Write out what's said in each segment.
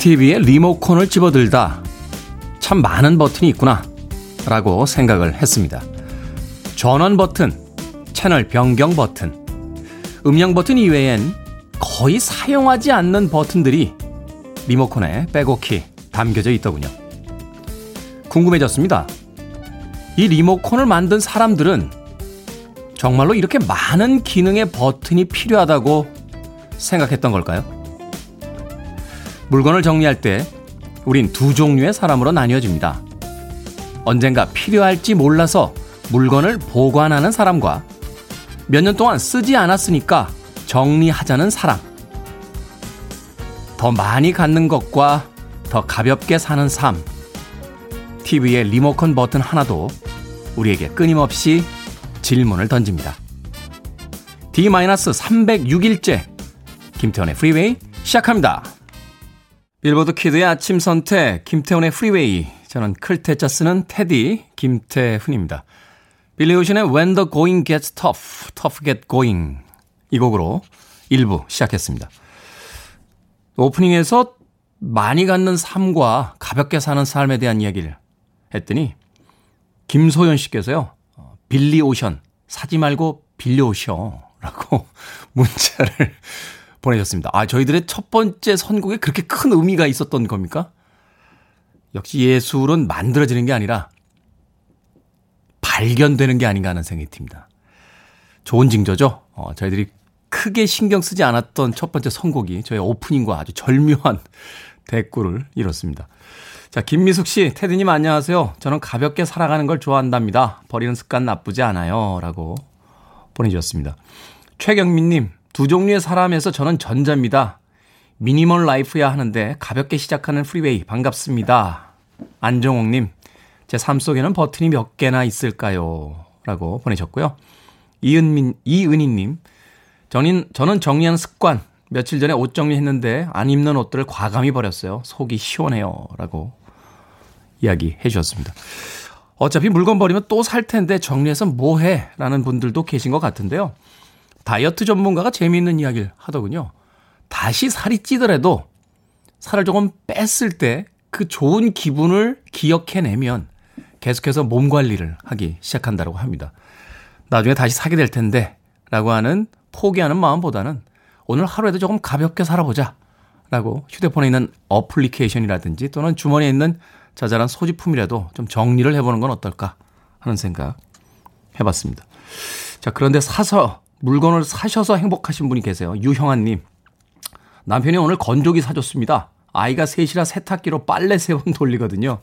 TV에 리모컨을 집어들다 참 많은 버튼이 있구나 라고 생각을 했습니다. 전원 버튼, 채널 변경 버튼, 음량 버튼 이외엔 거의 사용하지 않는 버튼들이 리모컨에 빼곡히 담겨져 있더군요. 궁금해졌습니다. 이 리모컨을 만든 사람들은 정말로 이렇게 많은 기능의 버튼이 필요하다고 생각했던 걸까요? 물건을 정리할 때 우린 두 종류의 사람으로 나뉘어집니다. 언젠가 필요할지 몰라서 물건을 보관하는 사람과 몇 년 동안 쓰지 않았으니까 정리하자는 사람. 더 많이 갖는 것과 더 가볍게 사는 삶. TV의 리모컨 버튼 하나도 우리에게 끊임없이 질문을 던집니다. D-306일째 김태훈의 프리웨이 시작합니다. 빌보드 키드의 아침 선택 김태훈의 프리웨이 저는 클 태 자 쓰는 테디 김태훈입니다. 빌리 오션의 When the Going Gets Tough, Tough Get Going 이 곡으로 1부 시작했습니다. 오프닝에서 많이 갖는 삶과 가볍게 사는 삶에 대한 이야기를 했더니 김소연 씨께서요. 어, 빌리 오션 사지 말고 빌려 오셔 라고 문자를 보내셨습니다. 아, 저희들의 첫 번째 선곡에 그렇게 큰 의미가 있었던 겁니까? 역시 예술은 만들어지는 게 아니라 발견되는 게 아닌가 하는 생각이 듭니다. 좋은 징조죠? 어, 저희들이 크게 신경 쓰지 않았던 첫 번째 선곡이 저희 오프닝과 아주 절묘한 대구를 이뤘습니다. 자, 김미숙 씨, 테드님 안녕하세요. 저는 가볍게 살아가는 걸 좋아한답니다. 버리는 습관 나쁘지 않아요. 라고 보내주셨습니다. 최경민님, 두 종류의 사람에서 저는 전자입니다. 미니멀 라이프야 하는데 가볍게 시작하는 프리웨이 반갑습니다. 안정옥님, 제 삶 속에는 버튼이 몇 개나 있을까요? 라고 보내셨고요. 이은민, 이은희님, 저는, 저는 정리하는 습관, 며칠 전에 옷 정리했는데 안 입는 옷들을 과감히 버렸어요. 속이 시원해요. 라고 이야기 해 주셨습니다. 어차피 물건 버리면 또 살 텐데 정리해서 뭐 해? 라는 분들도 계신 것 같은데요. 다이어트 전문가가 재미있는 이야기를 하더군요. 다시 살이 찌더라도 살을 조금 뺐을 때 그 좋은 기분을 기억해내면 계속해서 몸 관리를 하기 시작한다고 합니다. 나중에 다시 사게 될 텐데 라고 하는 포기하는 마음보다는 오늘 하루에도 조금 가볍게 살아보자 라고 휴대폰에 있는 어플리케이션이라든지 또는 주머니에 있는 자잘한 소지품이라도 좀 정리를 해보는 건 어떨까 하는 생각 해봤습니다. 자, 그런데 사서 물건을 사셔서 행복하신 분이 계세요. 유형아님. 남편이 오늘 건조기 사줬습니다. 아이가 셋이라 세탁기로 빨래 세 번 돌리거든요.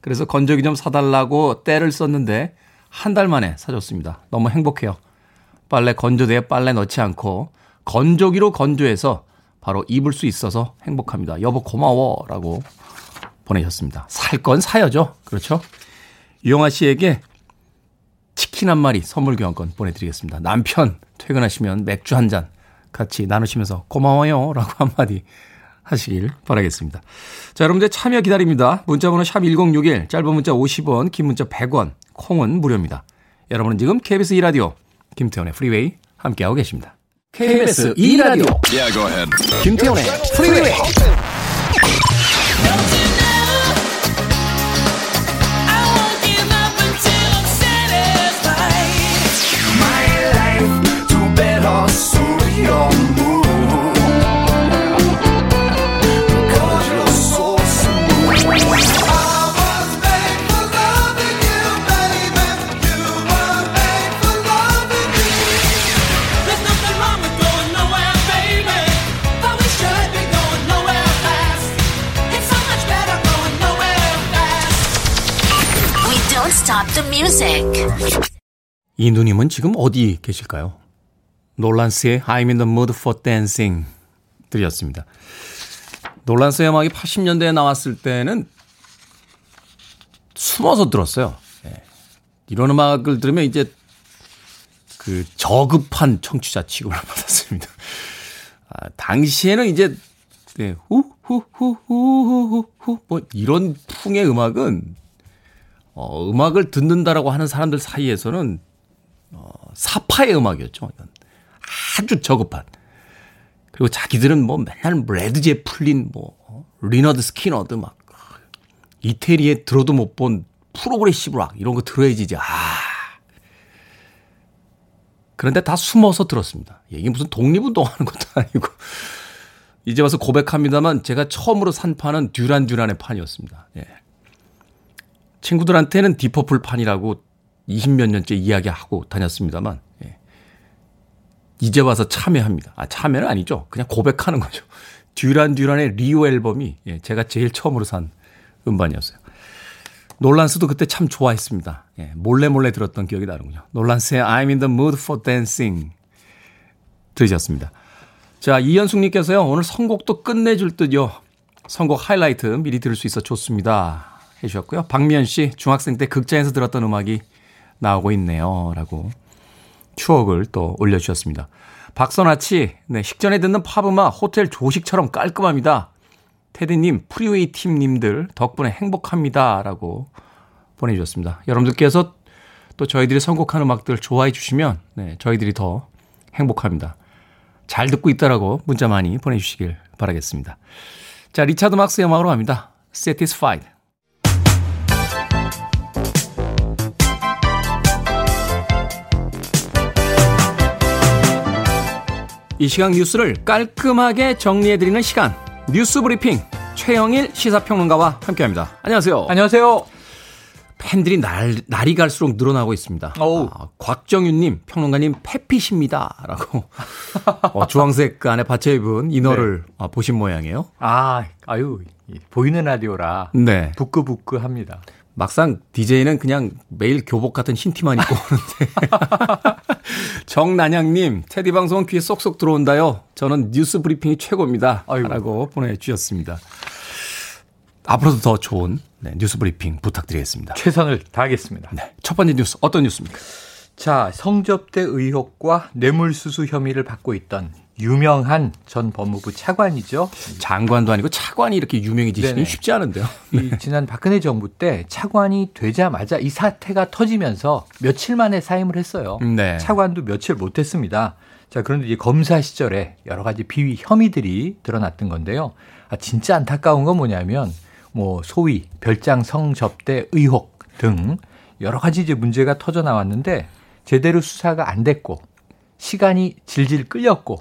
그래서 건조기 좀 사달라고 때를 썼는데 한 달 만에 사줬습니다. 너무 행복해요. 빨래 건조대에 빨래 넣지 않고 건조기로 건조해서 바로 입을 수 있어서 행복합니다. 여보 고마워 라고 보내셨습니다. 살 건 사야죠. 그렇죠? 유영아 씨에게 치킨 한 마리 선물 교환권 보내드리겠습니다. 남편 퇴근하시면 맥주 한 잔 같이 나누시면서 고마워요 라고 한마디 하시길 바라겠습니다. 자, 여러분들 참여 기다립니다. 문자번호 샵 1061, 짧은 문자 50원, 긴 문자 100원, 콩은 무료입니다. 여러분은 지금 KBS 2라디오 김태훈의 프리웨이 함께하고 계십니다. KBS 2라디오 yeah, 김태훈의 프리웨이 이 누님은 지금 어디 계실까요? 놀란스의 I'm in the mood for dancing 들이었습니다. 놀란스의 음악이 80년대에 나왔을 때는 숨어서 들었어요. 네. 이런 음악을 들으면 이제 그 저급한 청취자 취급을 받았습니다. 아, 당시에는 이제 네, 후후후후후후 뭐 이런 풍의 음악은 어, 음악을 듣는다라고 하는 사람들 사이에서는 어, 사파의 음악이었죠. 아주 저급한. 그리고 자기들은 뭐 맨날 레드 제플린 뭐 리너드 스키너드 막 이태리의 들어도 못 본 프로그레시브 락 이런 거 들어야지 이제 아 그런데 다 숨어서 들었습니다. 이게 무슨 독립운동하는 것도 아니고 이제 와서 고백합니다만 제가 처음으로 산 판은 듀란 듀란의 판이었습니다. 예. 친구들한테는 디퍼플 판이라고 20몇 년째 이야기하고 다녔습니다만 예. 이제 와서 참여합니다. 아 참여는 아니죠. 그냥 고백하는 거죠. 듀란 듀란의 리오 앨범이 예, 제가 제일 처음으로 산 음반이었어요. 놀란스도 그때 참 좋아했습니다. 예, 몰래 몰래 들었던 기억이 나는군요. 놀란스의 I'm in the mood for dancing 들으셨습니다. 자, 이현숙님께서요, 오늘 선곡도 끝내줄 듯요. 선곡 하이라이트 미리 들을 수 있어 좋습니다. 해주셨고요. 박미연 씨, 중학생 때 극장에서 들었던 음악이 나오고 있네요. 라고 추억을 또 올려주셨습니다. 박선아 씨, 네, 식전에 듣는 팝음악 호텔 조식처럼 깔끔합니다. 테디님, 프리웨이 팀님들 덕분에 행복합니다. 라고 보내주셨습니다. 여러분들께서 또 저희들이 선곡한 음악들 좋아해 주시면 네, 저희들이 더 행복합니다. 잘 듣고 있다라고 문자 많이 보내주시길 바라겠습니다. 자, 리차드 막스의 음악으로 갑니다. Satisfied. 이 시간 뉴스를 깔끔하게 정리해드리는 시간. 뉴스 브리핑. 최영일 시사평론가와 함께 합니다. 안녕하세요. 안녕하세요. 팬들이 날, 날이 갈수록 늘어나고 있습니다. 아, 곽정윤님, 평론가님, 패피입니다. 라고, 어, 주황색 그 안에 받쳐 입은 inner를 네. 아, 보신 모양이에요. 아, 아유, 보이는 라디오라. 네. 부끄부끄 합니다. 막상 DJ는 그냥 매일 교복 같은 흰 티만 입고 오는데. 정난양님, 테디 방송은 귀에 쏙쏙 들어온다요. 저는 뉴스 브리핑이 최고입니다. 아이고. 라고 보내주셨습니다. 앞으로도 더 좋은 네, 뉴스 브리핑 부탁드리겠습니다. 최선을 다하겠습니다. 네, 첫 번째 뉴스 어떤 뉴스입니까? 자, 성접대 의혹과 뇌물수수 혐의를 받고 있던 유명한 전 법무부 차관이죠. 장관도 아니고 차관이 이렇게 유명해지시기 쉽지 않은데요. 이 지난 박근혜 정부 때 차관이 되자마자 이 사태가 터지면서 며칠 만에 사임을 했어요. 네. 차관도 며칠 못했습니다. 자, 그런데 이제 검사 시절에 여러 가지 비위 혐의들이 드러났던 건데요. 아, 진짜 안타까운 건 뭐냐면 뭐 소위 별장 성접대 의혹 등 여러 가지 이제 문제가 터져 나왔는데 제대로 수사가 안 됐고 시간이 질질 끌렸고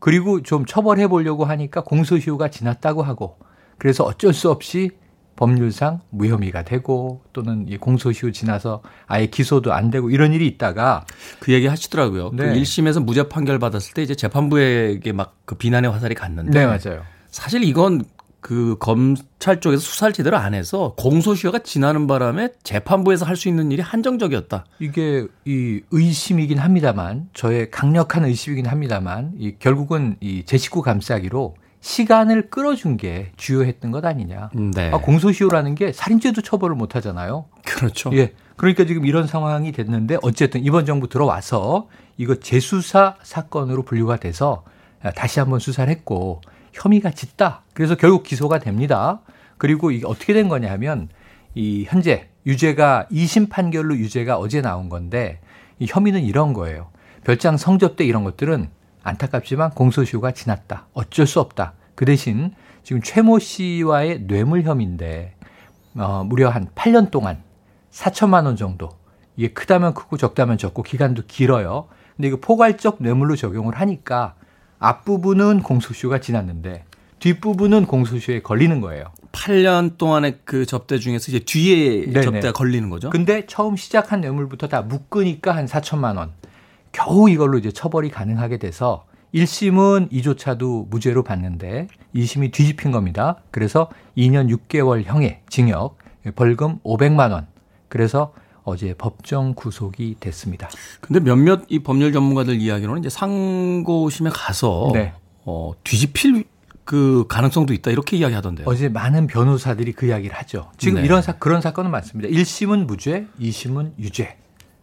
그리고 좀 처벌해 보려고 하니까 공소시효가 지났다고 하고 그래서 어쩔 수 없이 법률상 무혐의가 되고 또는 이 공소시효 지나서 아예 기소도 안 되고 이런 일이 있다가 그 얘기 하시더라고요. 그 네. 그 1심에서 무죄 판결 받았을 때 이제 재판부에게 막 그 비난의 화살이 갔는데 네, 맞아요. 사실 이건 그 검찰 쪽에서 수사를 제대로 안 해서 공소시효가 지나는 바람에 재판부에서 할 수 있는 일이 한정적이었다. 이게 이 의심이긴 합니다만 저의 강력한 의심이긴 합니다만 이 결국은 이 제 식구 감싸기로 시간을 끌어준 게 주요했던 것 아니냐. 네. 아, 공소시효라는 게 살인죄도 처벌을 못 하잖아요. 그렇죠. 예. 그러니까 지금 이런 상황이 됐는데 어쨌든 이번 정부 들어와서 이거 재수사 사건으로 분류가 돼서 다시 한번 수사를 했고 혐의가 짙다. 그래서 결국 기소가 됩니다. 그리고 이게 어떻게 된 거냐 하면 이 현재 유죄가 2심 판결로 유죄가 어제 나온 건데 이 혐의는 이런 거예요. 별장 성접대 이런 것들은 안타깝지만 공소시효가 지났다. 어쩔 수 없다. 그 대신 지금 최모 씨와의 뇌물 혐의인데 어, 무려 한 8년 동안 4천만 원 정도 이게 크다면 크고 적다면 적고 기간도 길어요. 근데 이거 포괄적 뇌물로 적용을 하니까 앞부분은 공소시효가 지났는데 뒷부분은 공소시효에 걸리는 거예요. 8년 동안의 그 접대 중에서 이제 뒤에 네네. 접대가 걸리는 거죠. 근데 처음 시작한 뇌물부터 다 묶으니까 한 4천만 원. 겨우 이걸로 이제 처벌이 가능하게 돼서 1심은 이조차도 무죄로 봤는데 2심이 뒤집힌 겁니다. 그래서 2년 6개월 형의 징역, 벌금 500만 원. 그래서 어제 법정 구속이 됐습니다. 근데 몇몇 이 법률 전문가들 이야기로는 이제 상고심에 가서 네. 어, 뒤집힐 그 가능성도 있다 이렇게 이야기하던데요. 어제 많은 변호사들이 그 이야기를 하죠. 지금 네. 이런 사 그런 사건은 많습니다. 1심은 무죄, 2심은 유죄.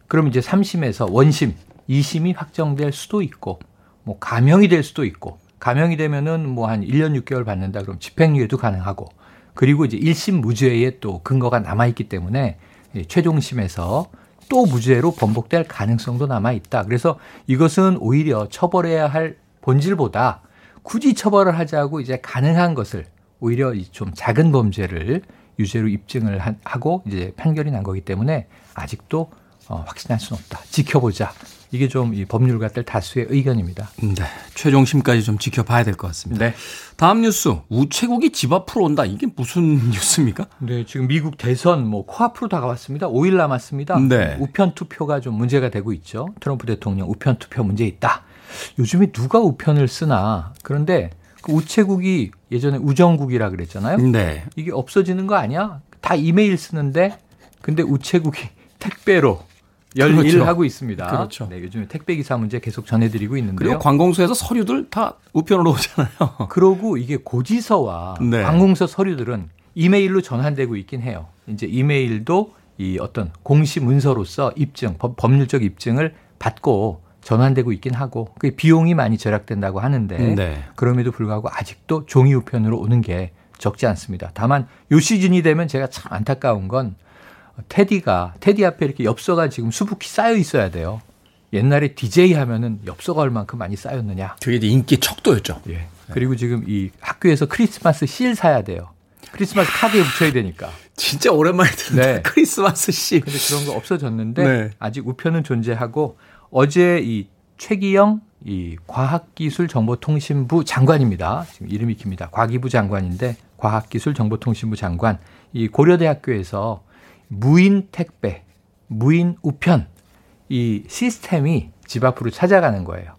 그럼 이제 3심에서 원심, 2심이 확정될 수도 있고 뭐 감형이 될 수도 있고 감형이 되면은 뭐 한 1년 6개월 받는다 그럼 집행유예도 가능하고 그리고 이제 1심 무죄에 또 근거가 남아 있기 때문에 최종심에서 또 무죄로 번복될 가능성도 남아 있다. 그래서 이것은 오히려 처벌해야 할 본질보다 굳이 처벌을 하자고 이제 가능한 것을 오히려 좀 작은 범죄를 유죄로 입증을 하고 이제 판결이 난 거기 때문에 아직도 어, 확신할 수는 없다. 지켜보자. 이게 좀 이 법률가 들 다수의 의견입니다. 네. 최종심까지 좀 지켜봐야 될 것 같습니다. 네. 다음 뉴스. 우체국이 집 앞으로 온다. 이게 무슨 뉴스입니까? 네. 지금 미국 대선 뭐 코앞으로 다가왔습니다. 5일 남았습니다. 네. 우편 투표가 좀 문제가 되고 있죠. 트럼프 대통령 우편 투표 문제 있다. 요즘에 누가 우편을 쓰나. 그런데 그 우체국이 예전에 우정국이라 그랬잖아요. 네. 이게 없어지는 거 아니야? 다 이메일 쓰는데 근데 우체국이 택배로 열일을 그렇죠. 하고 있습니다. 그렇죠. 네, 요즘에 택배 기사 문제 계속 전해드리고 있는데요. 그리고 관공서에서 서류들 다 우편으로 오잖아요. 그러고 이게 고지서와 네. 관공서 서류들은 이메일로 전환되고 있긴 해요. 이제 이메일도 이 어떤 공시 문서로서 입증, 법, 법률적 입증을 받고 전환되고 있긴 하고 그 비용이 많이 절약된다고 하는데 네. 그럼에도 불구하고 아직도 종이 우편으로 오는 게 적지 않습니다. 다만 요 시즌이 되면 제가 참 안타까운 건 테디가 테디 앞에 이렇게 엽서가 지금 수북히 쌓여 있어야 돼요. 옛날에 DJ 하면은 엽서가 얼만큼 많이 쌓였느냐. 그게 이제 인기 척도였죠. 예. 그리고 지금 이 학교에서 크리스마스 실 사야 돼요. 크리스마스 카드에 붙여야 되니까. 진짜 오랜만에 듣는 네. 크리스마스 실. 근데 그런 거 없어졌는데 네. 아직 우편은 존재하고 어제 이 최기영 이 과학기술정보통신부 장관입니다. 지금 이름이 깁니다. 과기부 장관인데 과학기술정보통신부 장관 이 고려대학교에서 무인 택배, 무인 우편 이 시스템이 집 앞으로 찾아가는 거예요.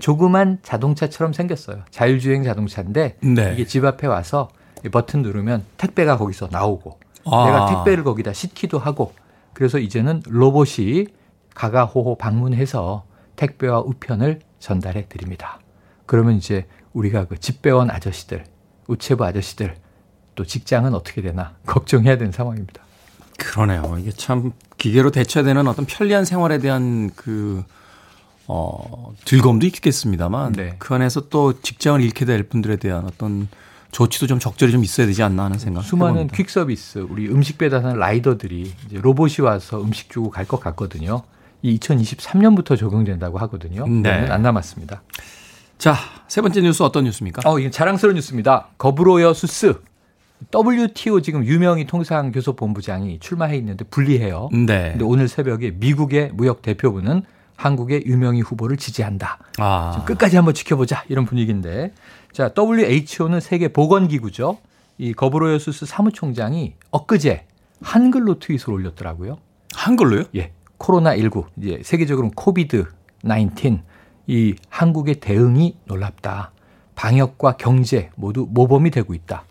조그만 자동차처럼 생겼어요. 자율주행 자동차인데 네. 이게 집 앞에 와서 버튼 누르면 택배가 거기서 나오고 아. 내가 택배를 거기다 싣기도 하고 그래서 이제는 로봇이 가가호호 방문해서 택배와 우편을 전달해 드립니다. 그러면 이제 우리가 그 집배원 아저씨들, 우체부 아저씨들 또 직장은 어떻게 되나 걱정해야 되는 상황입니다. 그러네요. 이게 참 기계로 대체되는 어떤 편리한 생활에 대한 그, 어, 즐거움도 있겠습니다만 네. 그 안에서 또 직장을 잃게 될 분들에 대한 어떤 조치도 좀 적절히 좀 있어야 되지 않나 하는 생각. 수많은 퀵 서비스, 우리 음식 배달하는 라이더들이 이제 로봇이 와서 음식 주고 갈 것 같거든요. 이 2023년부터 적용된다고 하거든요. 네. 안 남았습니다. 자, 세 번째 뉴스 어떤 뉴스입니까? 어, 이건 자랑스러운 뉴스입니다. 거브로여 수스. WTO 지금 유명희 통상교섭본부장이 출마해 있는데 불리해요. 네. 근데 오늘 새벽에 미국의 무역 대표부는 한국의 유명희 후보를 지지한다. 아. 끝까지 한번 지켜보자 이런 분위기인데. 자, WHO는 세계 보건기구죠. 이 거브로여수스 사무총장이 엊그제 한글로 트윗을 올렸더라고요. 한글로요? 예. 코로나 19 이제 세계적으로 코비드 19이 한국의 대응이 놀랍다. 방역과 경제 모두 모범이 되고 있다.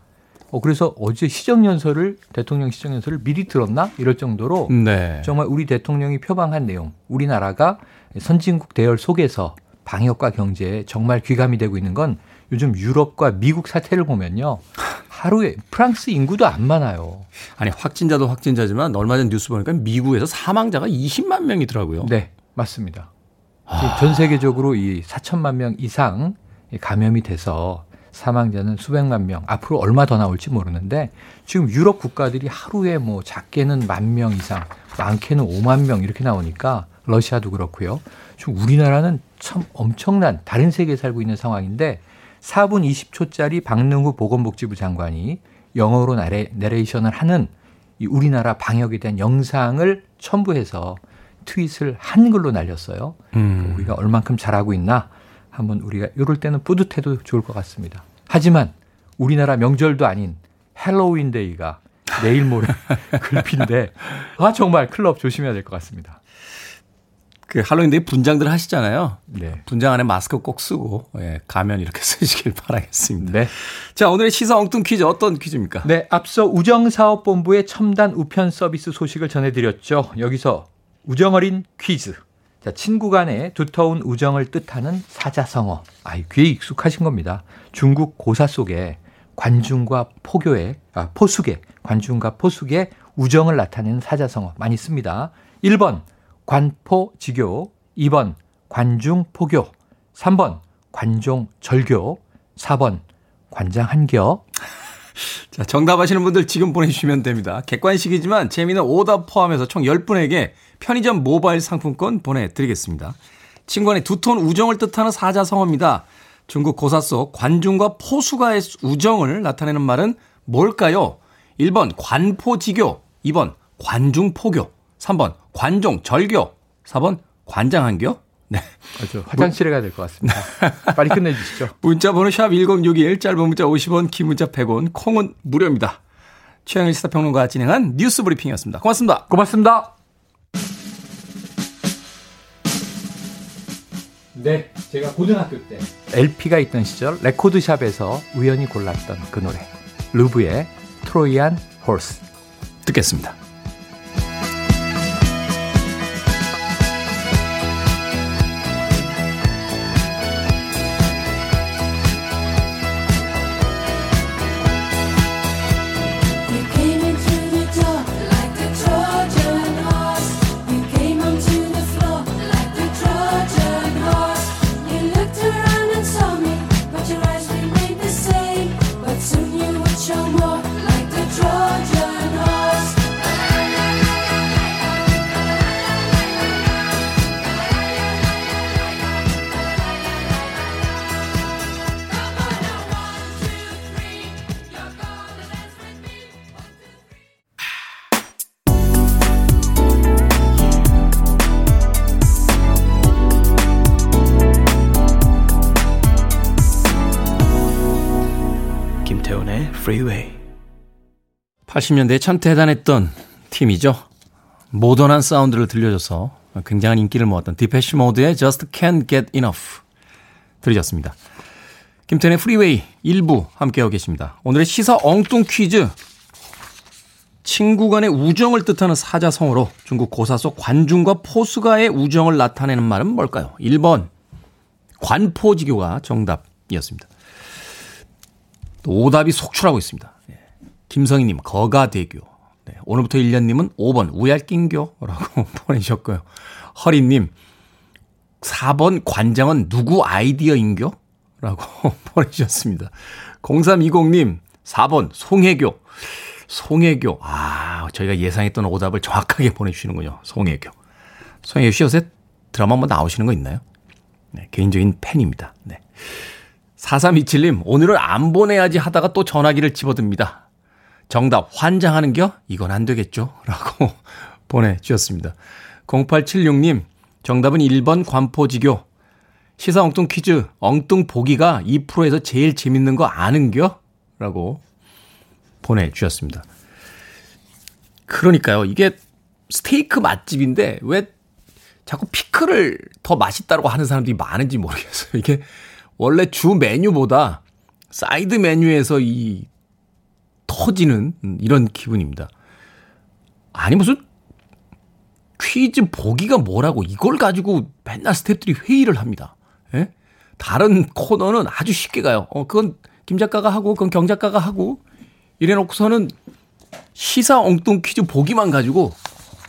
어, 그래서 어제 시정연설을 대통령 시정연설을 미리 들었나 이럴 정도로 네. 정말 우리 대통령이 표방한 내용, 우리나라가 선진국 대열 속에서 방역과 경제에 정말 귀감이 되고 있는 건 요즘 유럽과 미국 사태를 보면요. 하루에 프랑스 인구도 안 많아요. 아니 확진자도 확진자지만 얼마 전 뉴스 보니까 미국에서 사망자가 20만 명이더라고요. 네, 맞습니다. 아... 전 세계적으로 이 4천만 명 이상 감염이 돼서 사망자는 수백만 명, 앞으로 얼마 더 나올지 모르는데 지금 유럽 국가들이 하루에 뭐 작게는 만 명 이상, 많게는 5만 명 이렇게 나오니까 러시아도 그렇고요. 지금 우리나라는 참 엄청난 다른 세계에 살고 있는 상황인데 4분 20초짜리 박능후 보건복지부 장관이 영어로 나레, 내레이션을 하는 이 우리나라 방역에 대한 영상을 첨부해서 트윗을 한글로 날렸어요. 음. 우리가 얼만큼 잘하고 있나 한번 우리가 이럴 때는 뿌듯해도 좋을 것 같습니다. 하지만 우리나라 명절도 아닌 헬로윈 데이가 내일 모레 글피인데 아 정말 클럽 조심해야 될 것 같습니다. 그 할로윈데이 분장들 하시잖아요. 네. 분장 안에 마스크 꼭 쓰고 예, 가면 이렇게 쓰시길 바라겠습니다. 네. 자 오늘의 시사 엉뚱 퀴즈 어떤 퀴즈입니까? 네, 앞서 우정사업본부의 첨단 우편 서비스 소식을 전해드렸죠. 여기서 우정어린 퀴즈. 자, 친구 간의 두터운 우정을 뜻하는 사자성어. 아, 귀에 익숙하신 겁니다. 중국 고사 속에 관중과 포교의, 아, 포숙의, 관중과 포숙의 우정을 나타내는 사자성어 많이 씁니다. 1번, 관포지교. 2번, 관중포교. 3번, 관종절교. 4번, 관장한겨. 자, 정답하시는 분들 지금 보내주시면 됩니다. 객관식이지만 재미는 오답 포함해서 총 10분에게 편의점 모바일 상품권 보내드리겠습니다. 친구간의 두톤 우정을 뜻하는 사자성어입니다. 중국 고사 속 관중과 포수가의 우정을 나타내는 말은 뭘까요? 1번 관포지교, 2번 관중포교, 3번 관종절교, 4번 관장한교? 네. 아주 화장실에 가야 될 것 같습니다. 빨리 끝내주시죠. 문자 번호 샵 1061, 짧은 문자 50원, 긴 문자 100원, 콩은 무료입니다. 최영일 시사평론가 진행한 뉴스 브리핑이었습니다. 고맙습니다. 고맙습니다. 네, 제가 고등학교 때 LP가 있던 시절 레코드샵에서 우연히 골랐던 그 노래 루브의 트로이안 홀스 듣겠습니다. Freeway. 80년대에 참 대단했던 팀이죠. 모던한 사운드를 들려줘서 굉장한 인기를 모았던 Depeche Mode의 Just Can't Get Enough 들으셨습니다. 김태훈의 프리웨이 1부 함께하고 계십니다. 오늘의 시사 엉뚱 퀴즈. 친구 간의 우정을 뜻하는 사자성어로 중국 고사 속 관중과 포숙아의 우정을 나타내는 말은 뭘까요? 1번 관포지교가 정답이었습니다. 오답이 속출하고 있습니다. 예. 김성희님, 거가대교. 네, 오늘부터 1년님은 5번, 우얄낀교라고 보내주셨고요. 허리님, 4번, 관장은 누구 아이디어인교? 라고 보내주셨습니다. 0320님, 4번, 송혜교. 송혜교. 아, 저희가 예상했던 오답을 정확하게 보내주시는군요. 송혜교. 송혜교 씨 요새 드라마 한번 나오시는 거 있나요? 네, 개인적인 팬입니다. 네. 4327님, 오늘은 안 보내야지 하다가 또 전화기를 집어듭니다. 정답, 환장하는 겨? 이건 안 되겠죠? 라고 보내주셨습니다. 0876님, 정답은 1번 관포지교. 시사 엉뚱 퀴즈, 엉뚱 보기가 2%에서 제일 재밌는 거 아는 겨? 라고 보내주셨습니다. 그러니까요, 이게 스테이크 맛집인데 왜 자꾸 피클을 더 맛있다고 하는 사람들이 많은지 모르겠어요. 이게 원래 주 메뉴보다 사이드 메뉴에서 이 터지는 이런 기분입니다. 아니 무슨 퀴즈 보기가 뭐라고 이걸 가지고 맨날 스탭들이 회의를 합니다. 예? 다른 코너는 아주 쉽게 가요. 어, 그건 김 작가가 하고, 그건 경 작가가 하고, 이래 놓고서는 시사 엉뚱 퀴즈 보기만 가지고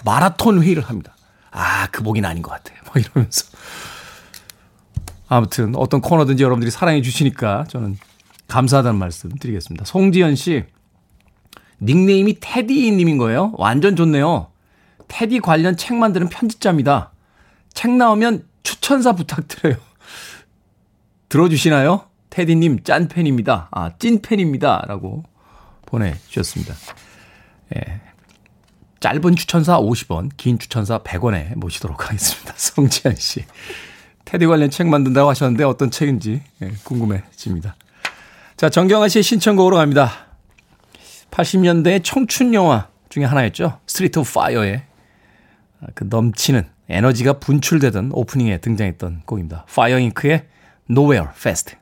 마라톤 회의를 합니다. 아, 그 보기는 아닌 것 같아. 뭐 이러면서. 아무튼 어떤 코너든지 여러분들이 사랑해 주시니까 저는 감사하다는 말씀 드리겠습니다. 송지현 씨 닉네임이 테디 님인 거예요. 완전 좋네요. 테디 관련 책 만드는 편집자입니다. 책 나오면 추천사 부탁드려요. 들어주시나요? 테디님 짠팬입니다. 아, 찐팬입니다. 라고 보내주셨습니다. 예. 짧은 추천사 50원, 긴 추천사 100원에 모시도록 하겠습니다. 성지현 씨. 테디 관련 책 만든다고 하셨는데 어떤 책인지 예, 궁금해집니다. 자, 정경아 씨의 신청곡으로 갑니다. 80년대의 청춘 영화 중에 하나였죠. Street of Fire의 그 넘치는 에너지가 분출되던 오프닝에 등장했던 곡입니다. Fire Inc.의 Nowhere Fast.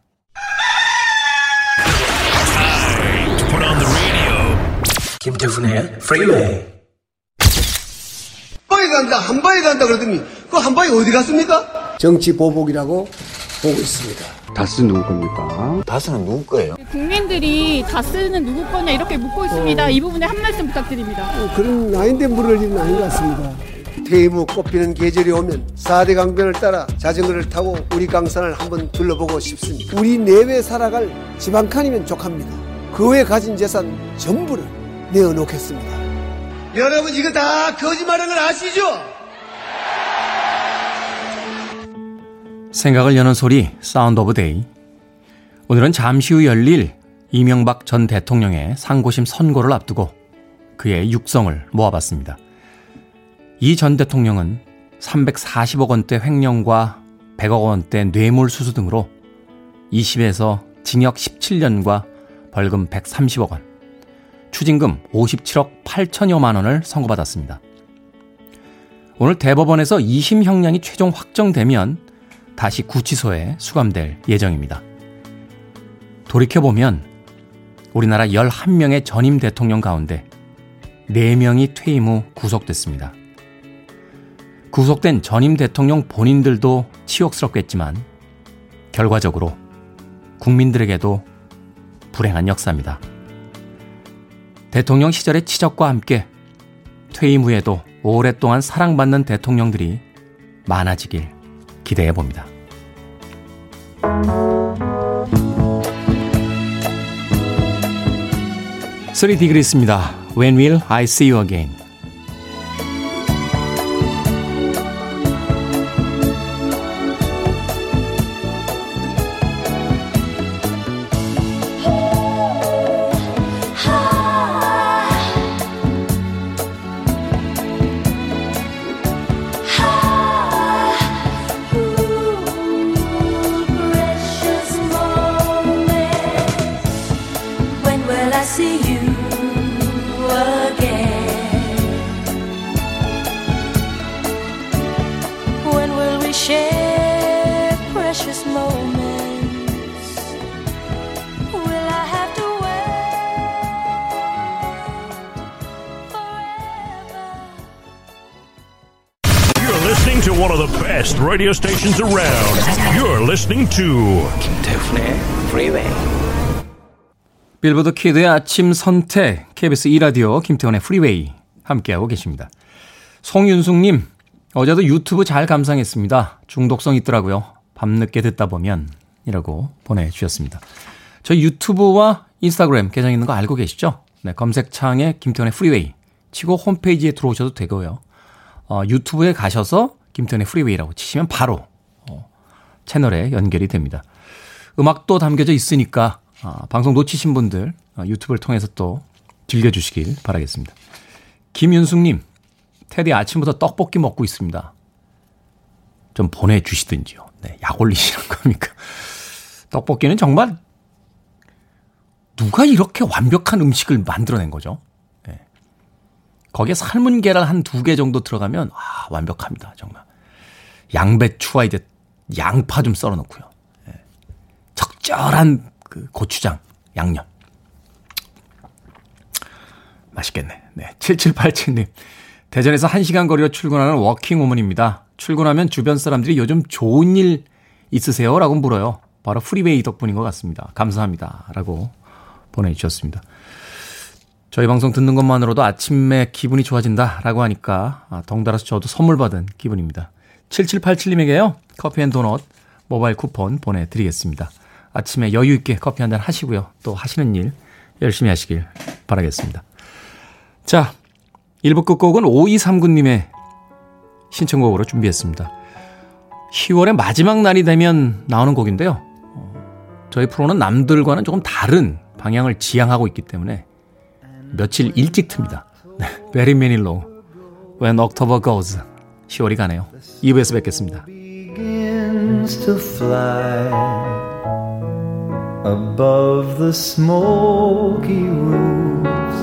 김태훈의 프리웨이 방에 간다 한 방에 간다 그러더니 그 한 방에 어디 갔습니까? 정치 보복이라고 보고 있습니다. 다스 누구 겁니까? 다스는 누구 거예요? 국민들이 다스는 누구 거냐 이렇게 묻고 있습니다. 어. 이 부분에 한 말씀 부탁드립니다. 어, 그런 아닌데 물을 일은 아닌 것 같습니다. 후 꽃피는 계절이 오면 4대 강변을 따라 자전거를 타고 우리 강산을 한번 둘러보고 싶습니다. 우리 내외 살아갈 집한 칸이면 족합니다. 그 후에 가진 재산 전부를 내어놓겠습니다. 여러분 이거 다 거짓말하는 걸 아시죠? 생각을 여는 소리 Sound of Day 오늘은 잠시 후 열릴 이명박 전 대통령의 상고심 선고를 앞두고 그의 육성을 모아봤습니다. 이 전 대통령은 340억 원대 횡령과 100억 원대 뇌물 수수 등으로 20에서 징역 17년과 벌금 130억 원, 추징금 57억 8천여만 원을 선고받았습니다. 오늘 대법원에서 2심 형량이 최종 확정되면 다시 구치소에 수감될 예정입니다. 돌이켜보면 우리나라 11명의 전임 대통령 가운데 4명이 퇴임 후 구속됐습니다. 구속된 전임 대통령 본인들도 치욕스럽겠지만 결과적으로 국민들에게도 불행한 역사입니다. 대통령 시절의 치적과 함께 퇴임 후에도 오랫동안 사랑받는 대통령들이 많아지길 기대해 봅니다. 3디그리스입니다. When will I see you again? Radio stations around. You're listening to 김태훈의 Freeway. 빌보드 kid의 아침 선택 KBS 2라디오 김태훈의 프리웨이 함께하고 계십니다. 송윤숙님 어제도 유튜브 잘 감상했습니다. 중독성 있더라고요. 밤늦게 듣다 보면 이라고 보내주셨습니다. 저희 유튜브와 인스타그램 계정 있는 거 알고 계시죠? 네, 검색창에 김태훈의 프리웨이 치고 홈페이지에 들어오셔도 되고요. 어, 유튜브에 가셔서 김태훈의 프리웨이라고 치시면 바로 어, 채널에 연결이 됩니다. 음악도 담겨져 있으니까 아, 방송 놓치신 분들 아, 유튜브를 통해서 또 즐겨주시길 바라겠습니다. 김윤숙님, 테디 아침부터 떡볶이 먹고 있습니다. 좀 보내주시든지요. 네, 약 올리시는 겁니까? 떡볶이는 정말 누가 이렇게 완벽한 음식을 만들어낸 거죠? 네. 거기에 삶은 계란 한 두 개 정도 들어가면 아, 완벽합니다. 정말. 양배추와 이제 양파 좀 썰어 놓고요. 적절한 그 고추장, 양념. 맛있겠네. 네. 7787님. 대전에서 1시간 거리로 출근하는 워킹우먼입니다. 출근하면 주변 사람들이 요즘 좋은 일 있으세요? 라고 물어요. 바로 프리웨이 덕분인 것 같습니다. 감사합니다. 라고 보내주셨습니다. 저희 방송 듣는 것만으로도 아침에 기분이 좋아진다. 라고 하니까 아, 덩달아서 저도 선물 받은 기분입니다. 7787님에게요. 커피 and 도넛 모바일 쿠폰 보내드리겠습니다. 아침에 여유 있게 커피 한 잔 하시고요. 또 하시는 일 열심히 하시길 바라겠습니다. 자, 1부 끝곡은 5239님의 신청곡으로 준비했습니다. 10월의 마지막 날이 되면 나오는 곡인데요. 어, 저희 프로는 남들과는 조금 다른 방향을 지향하고 있기 때문에 며칠 일찍 틉니다. 네, Barry Manilow When October Goes 10월이 가네요. 2부에서 뵙겠습니다. begins to fly above the smoky roofs.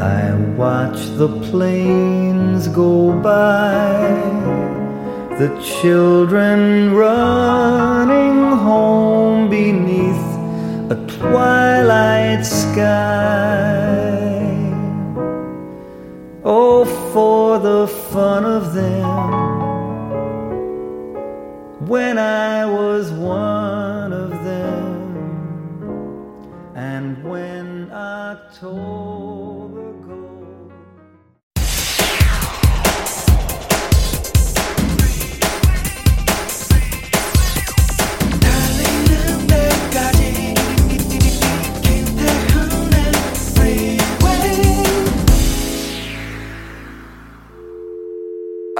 I watch the planes go by, the children running home beneath a twilight sky. Oh, for the fun of them. When I was one of them, and when October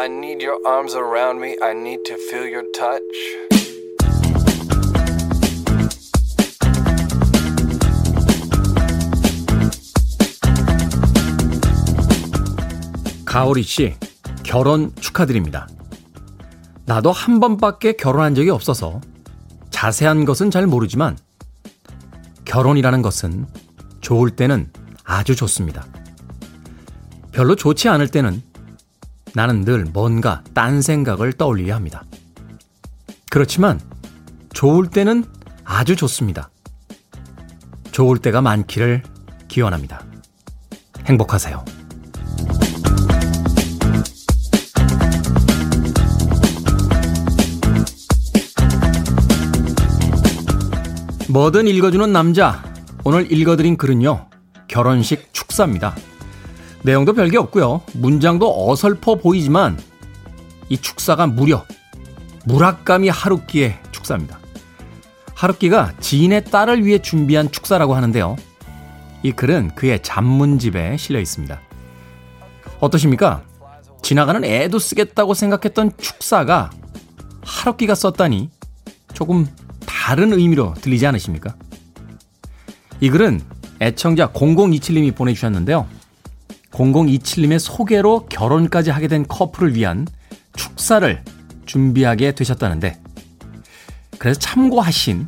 I need your arms around me. I need to feel your touch. 가오리 씨, 결혼 축하드립니다. 나도 한 번밖에 결혼한 적이 없어서 자세한 것은 잘 모르지만 결혼이라는 것은 좋을 때는 아주 좋습니다. 별로 좋지 않을 때는 나는 늘 뭔가 딴 생각을 떠올리게 합니다. 그렇지만 좋을 때는 아주 좋습니다. 좋을 때가 많기를 기원합니다. 행복하세요. 뭐든 읽어주는 남자. 오늘 읽어드린 글은요. 결혼식 축사입니다. 내용도 별게 없고요. 문장도 어설퍼 보이지만 이 축사가 무려 무라카미 하루키의 축사입니다. 하루키가 지인의 딸을 위해 준비한 축사라고 하는데요. 이 글은 그의 잡문집에 실려 있습니다. 어떠십니까? 지나가는 애도 쓰겠다고 생각했던 축사가 하루키가 썼다니 조금 다른 의미로 들리지 않으십니까? 이 글은 애청자 0027님이 보내주셨는데요. 0027님의 소개로 결혼까지 하게 된 커플을 위한 축사를 준비하게 되셨다는데, 그래서 참고하신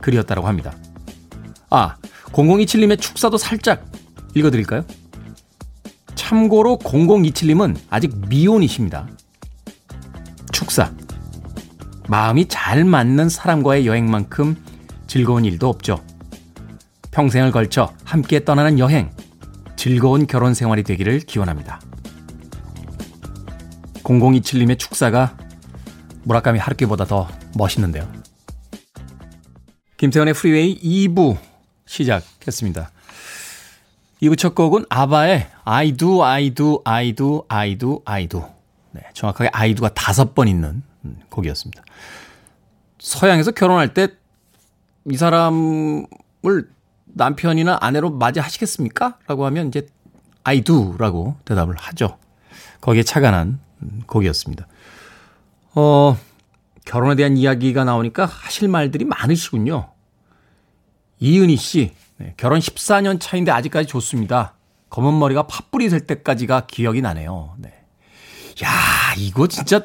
글이었다고 합니다. 아, 0027님의 축사도 살짝 읽어드릴까요? 참고로 0027님은 아직 미혼이십니다. 축사. 마음이 잘 맞는 사람과의 여행만큼 즐거운 일도 없죠. 평생을 걸쳐 함께 떠나는 여행, 즐거운 결혼 생활이 되기를 기원합니다. 0027님의 축사가 무라카미 하루키보다 더 멋있는데요. 김태훈의 프리웨이 2부 시작했습니다. 2부 첫 곡은 아바의 I do, I do, I do, I do, I do. 네, 정확하게 I do가 다섯 번 있는 곡이었습니다. 서양에서 결혼할 때 이 사람을 남편이나 아내로 맞이하시겠습니까? 라고 하면 이제 I do 라고 대답을 하죠. 거기에 착안한 곡이었습니다. 어, 결혼에 대한 이야기가 나오니까 하실 말들이 많으시군요. 이은희 씨, 네, 결혼 14년 차인데 아직까지 좋습니다. 검은 머리가 팥불이 될 때까지가 기억이 나네요. 네. 야, 이거 진짜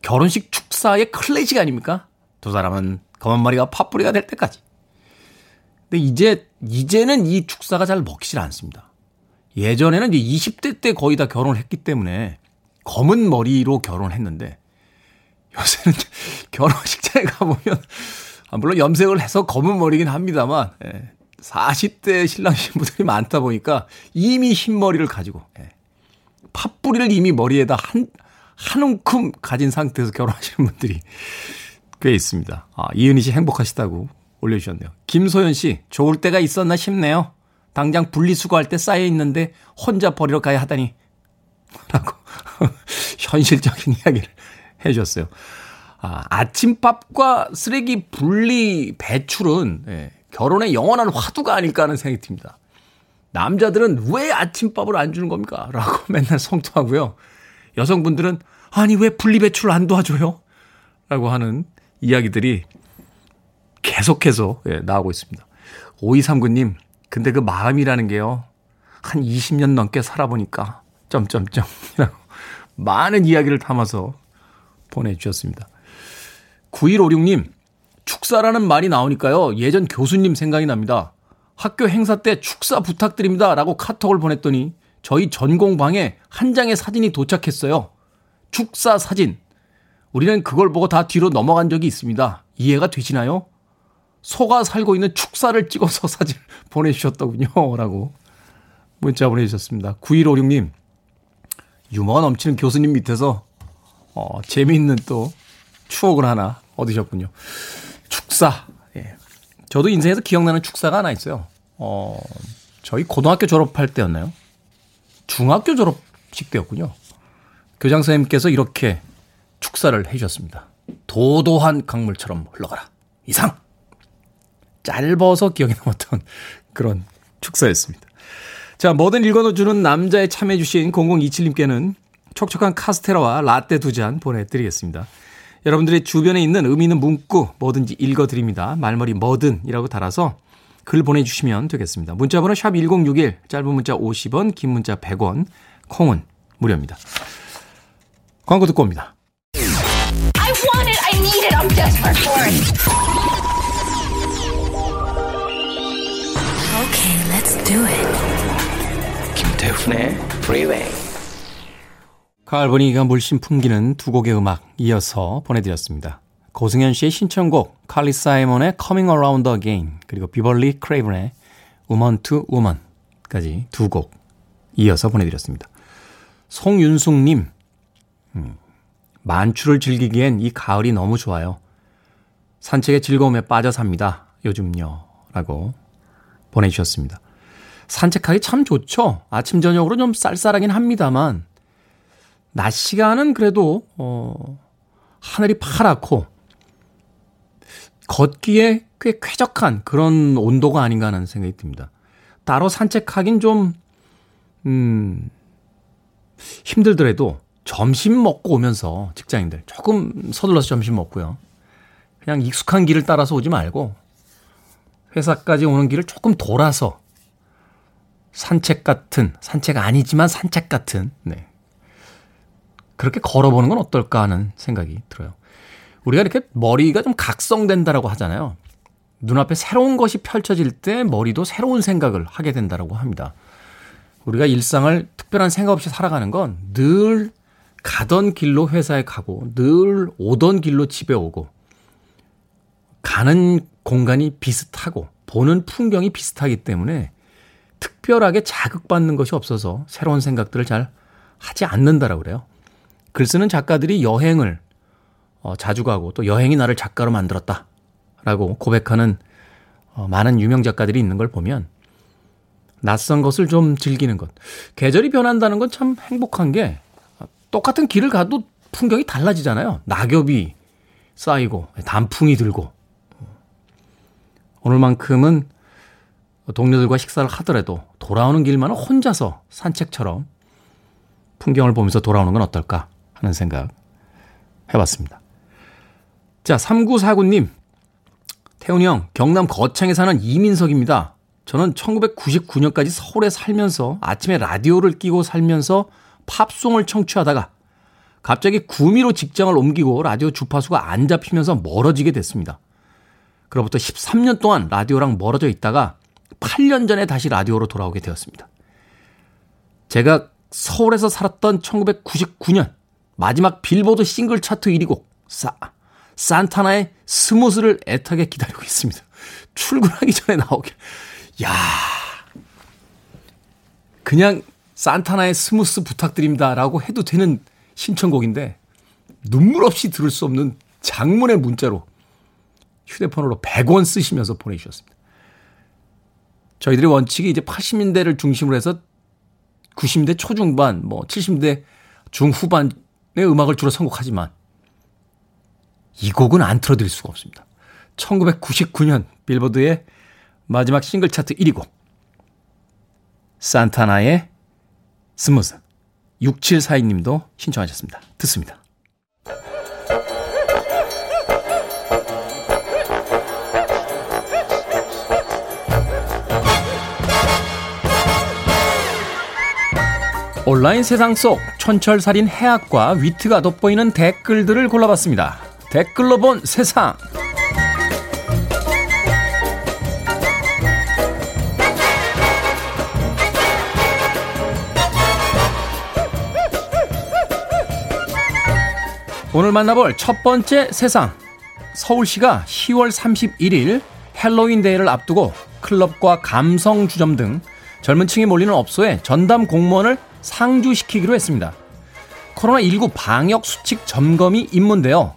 결혼식 축사의 클래식 아닙니까? 두 사람은 검은 머리가 팥불이가 될 때까지. 근데 이제, 이제는 이 축사가 잘 먹히질 않습니다. 예전에는 이제 20대 때 거의 다 결혼을 했기 때문에 검은 머리로 결혼했는데 요새는 결혼식장에 가보면 아, 물론 염색을 해서 검은 머리긴 합니다만 40대 예, 신랑 신부들이 많다 보니까 이미 흰 머리를 가지고 예, 팥뿌리를 이미 머리에다 한, 한 움큼 가진 상태에서 결혼하시는 분들이 꽤 있습니다. 아, 이은희 씨 행복하시다고 올려주셨네요. 김소연 씨, 좋을 때가 있었나 싶네요. 당장 분리수거할 때 쌓여 있는데 혼자 버리러 가야 하다니. 라고 현실적인 이야기를 해주셨어요. 아, 아침밥과 쓰레기 분리 배출은 예, 결혼의 영원한 화두가 아닐까 하는 생각이 듭니다. 남자들은 왜 아침밥을 안 주는 겁니까? 라고 맨날 성토하고요. 여성분들은 아니 왜 분리 배출을 안 도와줘요? 라고 하는 이야기들이 계속해서 예, 나오고 있습니다. 5239님, 근데 그 마음이라는 게요. 한 20년 넘게 살아보니까 점점점이라고 많은 이야기를 담아서 보내주셨습니다. 9156님, 축사라는 말이 나오니까요. 예전 교수님 생각이 납니다. 학교 행사 때 축사 부탁드립니다. 라고 카톡을 보냈더니 저희 전공방에 한 장의 사진이 도착했어요. 축사 사진. 우리는 그걸 보고 다 뒤로 넘어간 적이 있습니다. 이해가 되시나요? 소가 살고 있는 축사를 찍어서 사진 보내주셨더군요. 라고 문자 보내주셨습니다. 9156님, 유머가 넘치는 교수님 밑에서 어, 재미있는 또 추억을 하나 얻으셨군요. 축사. 예. 저도 인생에서 기억나는 축사가 하나 있어요. 어, 저희 고등학교 졸업할 때였나요? 중학교 졸업식 때였군요. 교장 선생님께서 이렇게 축사를 해주셨습니다. 도도한 강물처럼 흘러가라. 이상! 짧아서 기억에 남았던 그런 축사였습니다. 자, 뭐든 읽어주는 남자에 참여해주신 0027님께는 촉촉한 카스테라와 라떼 두 잔 보내드리겠습니다. 여러분들의 주변에 있는 의미 있는 문구 뭐든지 읽어드립니다. 말머리 뭐든이라고 달아서 글 보내주시면 되겠습니다. 문자번호 샵 1061, 짧은 문자 50원, 긴 문자 100원, 콩은 무료입니다. 광고 듣고 옵니다. Okay, let's do it. 김태훈의 Freeway. 가을 분위기가 물씬 풍기는 두 곡의 음악 이어서 보내드렸습니다. 고승현 씨의 신청곡 칼리 사이먼의 Coming Around Again 그리고 비벌리 크레이븐의 Woman to Woman까지 두 곡 이어서 보내드렸습니다. 송윤숙님 음, 만추를 즐기기엔 이 가을이 너무 좋아요. 산책의 즐거움에 빠져 삽니다. 요즘요. 라고 보내주셨습니다. 산책하기 참 좋죠. 아침 저녁으로 좀 쌀쌀하긴 합니다만 낮 시간은 그래도 어 하늘이 파랗고 걷기에 꽤 쾌적한 그런 온도가 아닌가 하는 생각이 듭니다. 따로 산책하긴 좀 음, 힘들더라도 점심 먹고 오면서 직장인들 조금 서둘러서 점심 먹고요. 그냥 익숙한 길을 따라서 오지 말고 회사까지 오는 길을 조금 돌아서 산책 같은 산책 아니지만 산책 같은 네. 그렇게 걸어보는 건 어떨까 하는 생각이 들어요. 우리가 이렇게 머리가 좀 각성된다라고 하잖아요. 눈앞에 새로운 것이 펼쳐질 때 머리도 새로운 생각을 하게 된다라고 합니다. 우리가 일상을 특별한 생각 없이 살아가는 건 늘 가던 길로 회사에 가고 늘 오던 길로 집에 오고 가는 공간이 비슷하고 보는 풍경이 비슷하기 때문에 특별하게 자극받는 것이 없어서 새로운 생각들을 잘 하지 않는다라고 그래요. 글 쓰는 작가들이 여행을 어, 자주 가고 또 여행이 나를 작가로 만들었다. 라고 고백하는 어, 많은 유명 작가들이 있는 걸 보면 낯선 것을 좀 즐기는 것. 계절이 변한다는 건 참 행복한 게 똑같은 길을 가도 풍경이 달라지잖아요. 낙엽이 쌓이고 단풍이 들고 오늘만큼은 동료들과 식사를 하더라도 돌아오는 길만은 혼자서 산책처럼 풍경을 보면서 돌아오는 건 어떨까 하는 생각 해봤습니다. 자, 3949님. 태훈이 형, 경남 거창에 사는 이민석입니다. 저는 1999년까지 서울에 살면서 아침에 라디오를 끼고 살면서 팝송을 청취하다가 갑자기 구미로 직장을 옮기고 라디오 주파수가 안 잡히면서 멀어지게 됐습니다. 그로부터 13년 동안 라디오랑 멀어져 있다가 8년 전에 다시 라디오로 돌아오게 되었습니다. 제가 서울에서 살았던 1999년 마지막 빌보드 싱글 차트 1위 곡 사, 산타나의 Smooth를 애타게 기다리고 있습니다. 출근하기 전에 나오게. 야 그냥 산타나의 Smooth 부탁드립니다라고 해도 되는 신청곡인데 눈물 없이 들을 수 없는 장문의 문자로 휴대폰으로 100원 쓰시면서 보내주셨습니다. 저희들의 원칙이 이제 80년대를 중심으로 해서 90대 초중반, 뭐 70대 중후반의 음악을 주로 선곡하지만 이 곡은 안 틀어드릴 수가 없습니다. 1999년 빌보드의 마지막 싱글 차트 1위 곡 산타나의 Smooth 6742님도 신청하셨습니다. 듣습니다. 온라인 세상 속 촌철살인 해학과 위트가 돋보이는 댓글들을 골라봤습니다. 댓글로 본 세상. 오늘 만나볼 첫 번째 세상. 서울시가 10월 31일 헬로윈 데이를 앞두고 클럽과 감성 주점 등 젊은 층이 몰리는 업소에 전담 공무원을 상주시키기로 했습니다. 코로나19 방역 수칙 점검이 임무인데요.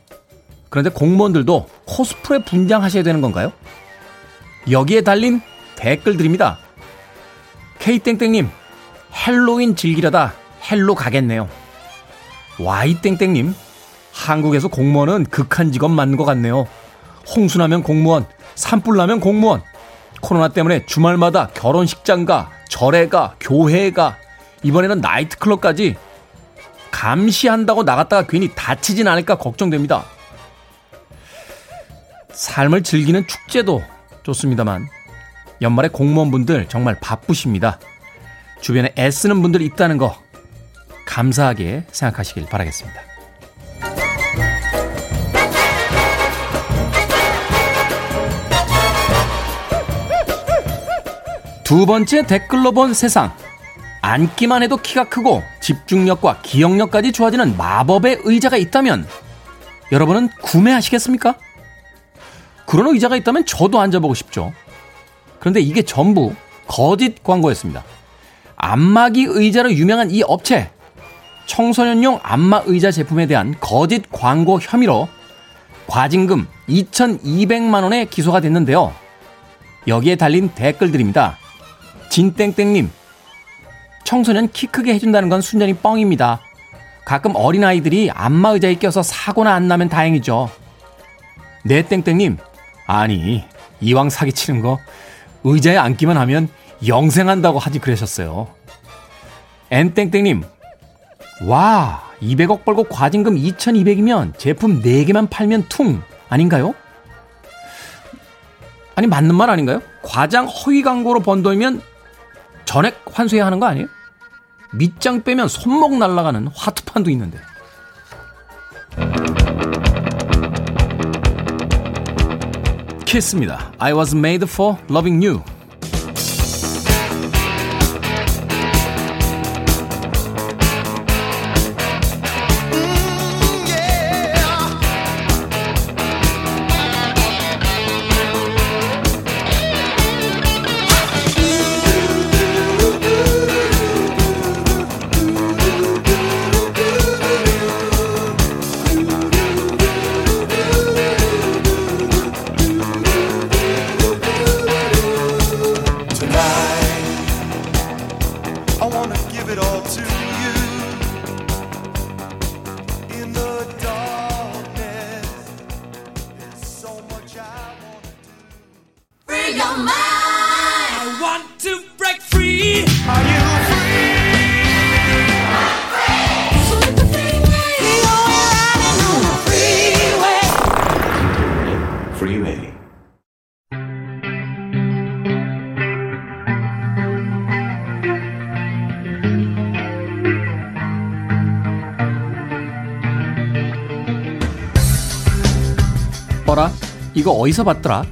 그런데 공무원들도 코스프레 분장하셔야 되는 건가요? 여기에 달린 댓글들입니다. K땡땡님, 헬로윈 즐기려다 hell로 가겠네요. Y땡땡님, 한국에서 공무원은 극한 직업 맞는 것 같네요. 홍수나면 공무원, 산불나면 공무원. 코로나 때문에 주말마다 결혼식장가, 절에가, 교회가, 이번에는 나이트클럽까지 감시한다고 나갔다가 괜히 다치진 않을까 걱정됩니다. 삶을 즐기는 축제도 좋습니다만 연말에 공무원분들 정말 바쁘십니다. 주변에 애쓰는 분들 있다는 거 감사하게 생각하시길 바라겠습니다. 두 번째 댓글로 본 세상. 앉기만 해도 키가 크고 집중력과 기억력까지 좋아지는 마법의 의자가 있다면 여러분은 구매하시겠습니까? 그런 의자가 있다면 저도 앉아보고 싶죠. 그런데 이게 전부 거짓 광고였습니다. 안마기 의자로 유명한 이 업체. 청소년용 안마 의자 제품에 대한 거짓 광고 혐의로 과징금 2,200만원에 기소가 됐는데요. 여기에 달린 댓글들입니다. 진땡땡님, 청소년 키 크게 해준다는 건 순전히 뻥입니다. 가끔 어린아이들이 안마의자에 껴서 사고나 안 나면 다행이죠. 네 땡땡님, 아니, 이왕 사기치는 거 의자에 앉기만 하면 영생한다고 하지 그러셨어요. 엔땡땡님, 와, 200억 벌고 과징금 2200이면 제품 4개만 팔면 퉁 아닌가요? 아니 맞는 말 아닌가요? 과장 허위 광고로 번 돈이면 전액 환수해야 하는 거 아니에요? 밑장 빼면 손목 날아가는 화투판도 있는데. 키스입니다. I was made for loving you. 이거 어디서 봤더라?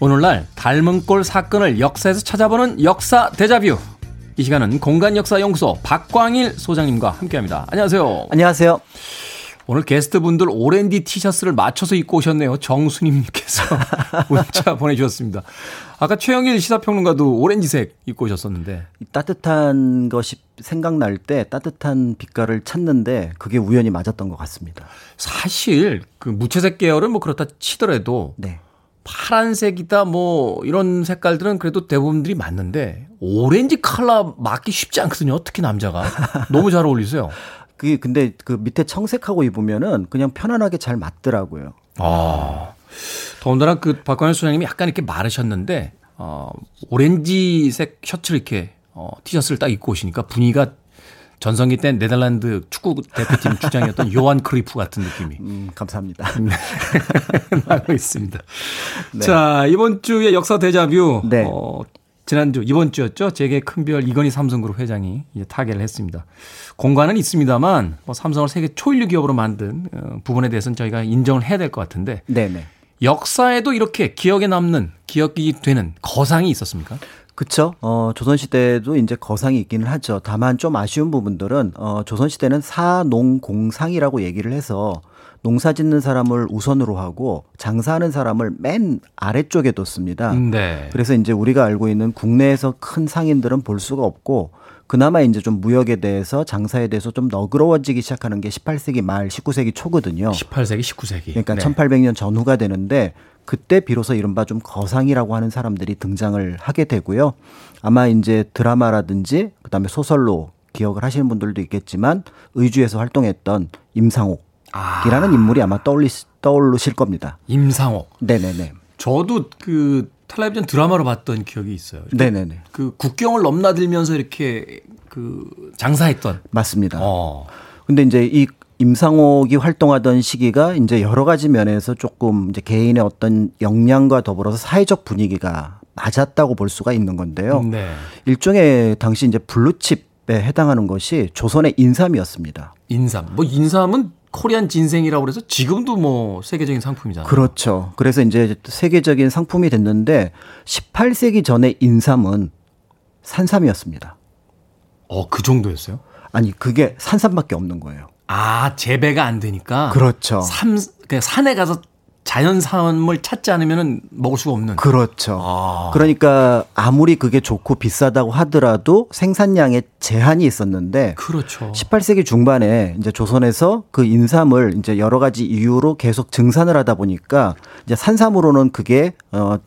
오늘날 닮은 꼴 사건을 역사에서 찾아보는 역사 대자뷰. 이 시간은 공간역사연구소 박광일 소장님과 함께합니다. 안녕하세요. 안녕하세요. 오늘 게스트분들 오렌지 티셔츠를 맞춰서 입고 오셨네요. 정수님께서 문자 보내주셨습니다. 아까 최영일 시사평론가도 오렌지색 입고 오셨었는데 따뜻한 것이 생각날 때 따뜻한 빛깔을 찾는데 그게 우연히 맞았던 것 같습니다. 사실 그 무채색 계열은 뭐 그렇다 치더라도 네. 파란색이다 뭐 이런 색깔들은 그래도 대부분들이 맞는데 오렌지 컬러 맞기 쉽지 않거든요. 특히 남자가 너무 잘 어울리세요. 그게 근데 그 밑에 청색하고 입으면은 그냥 편안하게 잘 맞더라고요. 아 더군다나 그 박광일 소장님이 약간 이렇게 마르셨는데 어 오렌지색 셔츠를 이렇게 어 티셔츠를 딱 입고 오시니까 분위기가 전성기 때 네덜란드 축구 대표팀 주장이었던 요한 크리프 같은 느낌이 음, 감사합니다. 나고 있습니다. 네. 자, 이번 주의 역사 대자뷰. 네. 어, 지난주, 이번 주였죠. 제게 큰별 이건희 삼성그룹 회장이 타계를 했습니다. 공간은 있습니다만, 뭐 삼성을 세계 초일류 기업으로 만든 어, 부분에 대해서는 저희가 인정을 해야 될 것 같은데, 네네. 역사에도 이렇게 기억에 남는, 기억이 되는 거상이 있었습니까? 그쵸. 어, 조선시대에도 이제 거상이 있기는 하죠. 다만 좀 아쉬운 부분들은, 어, 조선시대는 사농공상이라고 얘기를 해서 농사 짓는 사람을 우선으로 하고 장사하는 사람을 맨 아래쪽에 뒀습니다. 네. 그래서 이제 우리가 알고 있는 국내에서 큰 상인들은 볼 수가 없고 그나마 이제 좀 무역에 대해서 장사에 대해서 좀 너그러워지기 시작하는 게 18세기 말 19세기 초거든요. 18세기, 19세기. 그러니까 네. 1800년 전후가 되는데 그때 비로소 이른바 좀 거상이라고 하는 사람들이 등장을 하게 되고요. 아마 이제 드라마라든지 그다음에 소설로 기억을 하시는 분들도 있겠지만 의주에서 활동했던 임상옥 이라는 아. 인물이 아마 떠올리 떠오르실 겁니다. 임상옥. 네네네. 저도 그 텔레비전 드라마로 봤던 기억이 있어요. 네네네. 그 국경을 넘나들면서 이렇게 그 장사했던. 맞습니다. 어. 근데 이제 이 임상옥이 활동하던 시기가 이제 여러 가지 면에서 조금 이제 개인의 어떤 역량과 더불어서 사회적 분위기가 맞았다고 볼 수가 있는 건데요. 네. 일종의 당시 이제 블루칩 해당하는 것이 조선의 인삼이었습니다. 인삼. 뭐 인삼은 코리안 진생이라고 그래서 지금도 뭐 세계적인 상품이잖아요. 그렇죠. 그래서 이제 세계적인 상품이 됐는데 18세기 전에 인삼은 산삼이었습니다. 어, 그 정도였어요? 아니, 그게 산삼밖에 없는 거예요. 아, 재배가 안 되니까. 그렇죠. 삼, 그냥 산에 가서 자연 산을 찾지 않으면 먹을 수가 없는. 그렇죠. 아. 그러니까 아무리 그게 좋고 비싸다고 하더라도 생산량에 제한이 있었는데 그렇죠. 18세기 중반에 이제 조선에서 그 인삼을 이제 여러 가지 이유로 계속 증산을 하다 보니까 이제 산삼으로는 그게 어,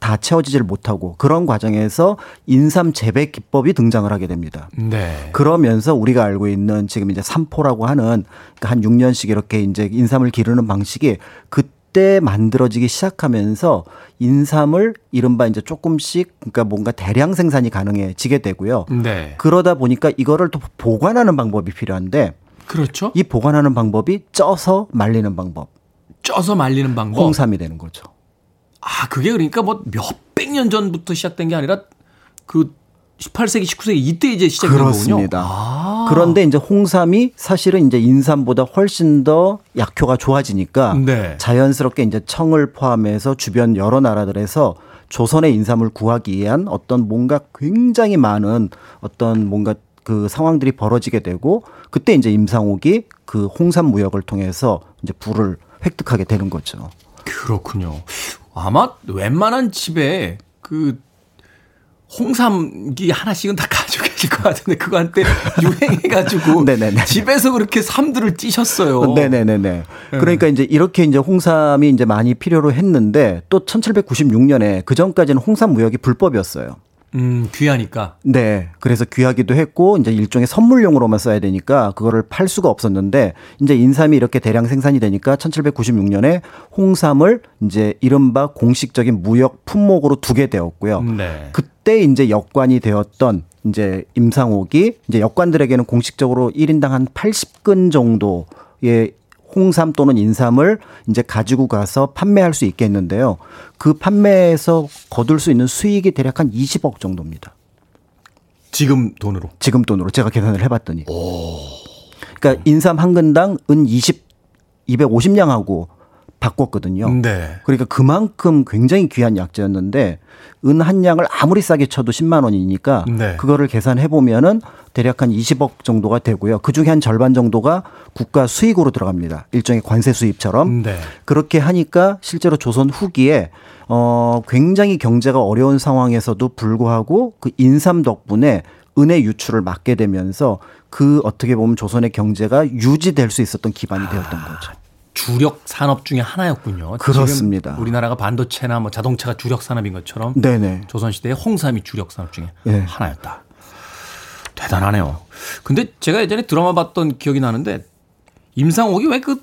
다 채워지지를 못하고 그런 과정에서 인삼 재배 기법이 등장을 하게 됩니다. 네. 그러면서 우리가 알고 있는 지금 이제 삼포라고 하는 그러니까 한 6년씩 이렇게 이제 인삼을 기르는 방식이 그 때 만들어지기 시작하면서 인삼을 이른바 이제 조금씩 그러니까 뭔가 대량 생산이 가능해지게 되고요. 네. 그러다 보니까 이거를 또 보관하는 방법이 필요한데 그렇죠. 이 보관하는 방법이 쪄서 말리는 방법. 쪄서 말리는 방법. 홍삼이 되는 거죠. 아, 그게 그러니까 뭐 몇백 년 전부터 시작된 게 아니라 그 18세기, 19세기 이때 이제 시작된 그렇습니다. 아. 그런데 이제 홍삼이 사실은 이제 인삼보다 훨씬 더 약효가 좋아지니까 네. 자연스럽게 이제 청을 포함해서 주변 여러 나라들에서 조선의 인삼을 구하기 위한 어떤 뭔가 굉장히 많은 어떤 뭔가 그 상황들이 벌어지게 되고 그때 이제 임상옥이 그 홍삼 무역을 통해서 이제 부를 획득하게 되는 거죠. 그렇군요. 아마 웬만한 집에 그 홍삼기 하나씩은 다 가지고 계실 것 같은데 그거 한때 유행해가지고. 집에서 그렇게 삼들을 찌셨어요. 네네네네. 그러니까 이제 이렇게 이제 홍삼이 이제 많이 필요로 했는데 또 1796년에 그 전까지는 홍삼 무역이 불법이었어요. 음, 귀하니까. 네. 그래서 귀하기도 했고 이제 일종의 선물용으로만 써야 되니까 그거를 팔 수가 없었는데 이제 인삼이 이렇게 대량 생산이 되니까 1796년에 홍삼을 이제 이른바 공식적인 무역 품목으로 두게 되었고요. 네. 그때 이제 역관이 되었던 이제 임상옥이 이제 역관들에게는 공식적으로 1인당 한 80근 정도 의 홍삼 또는 인삼을 이제 가지고 가서 판매할 수 있게 했는데요. 그 판매에서 거둘 수 있는 수익이 대략 한 20억 정도입니다. 지금 돈으로. 지금 돈으로 제가 계산을 해봤더니. 그러니까 인삼 한 근당 은 20, 250냥하고 바꿨거든요. 네. 그러니까 그만큼 굉장히 귀한 약재였는데 은한 냥을 아무리 싸게 쳐도 10만 원이니까 네. 그거를 계산해 보면은 대략 한 20억 정도가 되고요. 그 중에 한 절반 정도가 국가 수익으로 들어갑니다. 일종의 관세 수입처럼. 네. 그렇게 하니까 실제로 조선 후기에 어 굉장히 경제가 어려운 상황에서도 불구하고 그 인삼 덕분에 은의 유출을 막게 되면서 그 어떻게 보면 조선의 경제가 유지될 수 있었던 기반이 되었던 거죠. 주력 산업 중에 하나였군요. 그렇습니다. 우리나라가 반도체나 뭐 자동차가 주력 산업인 것처럼 네네. 조선 시대에 홍삼이 주력 산업 중에 네. 하나였다. 대단하네요. 근데 제가 예전에 드라마 봤던 기억이 나는데 임상옥이 왜 그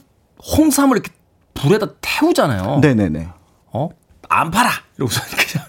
홍삼을 이렇게 불에다 태우잖아요. 네네네. 어? 안 팔아! 이러고서 그냥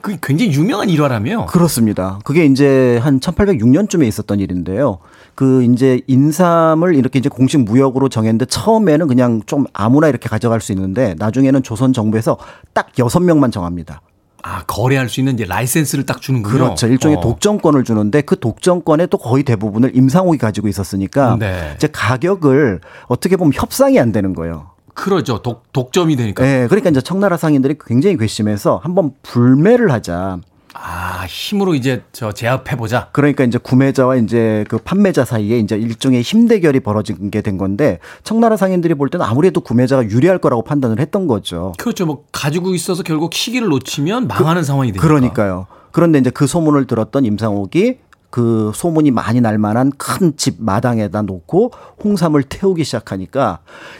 그게 굉장히 유명한 일화라며. 그렇습니다. 그게 이제 한 1806년쯤에 있었던 일인데요. 그 이제 인삼을 이렇게 이제 공식 무역으로 정했는데 처음에는 그냥 좀 아무나 이렇게 가져갈 수 있는데 나중에는 조선 정부에서 딱 여섯 명만 정합니다. 아, 거래할 수 있는 이제 라이센스를 딱 주는군요. 그렇죠. 일종의 어. 독점권을 주는데 그 독점권의 또 거의 대부분을 임상옥이 가지고 있었으니까 네. 이제 가격을 어떻게 보면 협상이 안 되는 거예요. 그러죠. 독, 독점이 되니까. 네, 그러니까 이제 청나라 상인들이 굉장히 괘씸해서 한번 불매를 하자. 아, 힘으로 이제 저 제압해 보자. 그러니까 이제 구매자와 이제 그 판매자 사이에 이제 일종의 힘 대결이 벌어진 게 된 건데 청나라 상인들이 볼 때는 아무래도 구매자가 유리할 거라고 판단을 했던 거죠. 그렇죠. 뭐 가지고 있어서 결국 시기를 놓치면 망하는 상황이 되니까. 그러니까요. 그런데 이제 그 소문을 들었던 임상옥이 그 소문이 많이 날 만한 큰 집 마당에다 놓고 홍삼을 태우기 시작하니까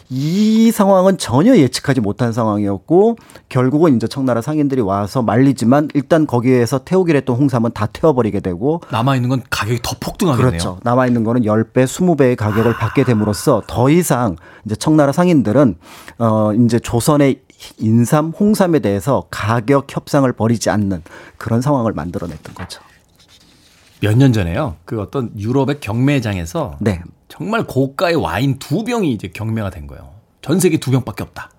이 상황은 전혀 예측하지 못한 상황이었고 결국은 이제 청나라 상인들이 와서 말리지만 일단 거기에서 태우기로 했던 홍삼은 다 태워버리게 되고 남아 있는 건 가격이 더 폭등하겠네요. 그렇죠. 남아 있는 거는 10배, 20배의 가격을 받게 됨으로써 더 이상 이제 청나라 상인들은 어 이제 조선의 인삼, 홍삼에 대해서 가격 협상을 벌이지 않는 그런 상황을 만들어냈던 거죠. 몇 년 전에요. 그 어떤 유럽의 경매장에서 네. 정말 고가의 와인 두 병이 이제 경매가 된 거예요. 전 세계 두 병밖에 없다.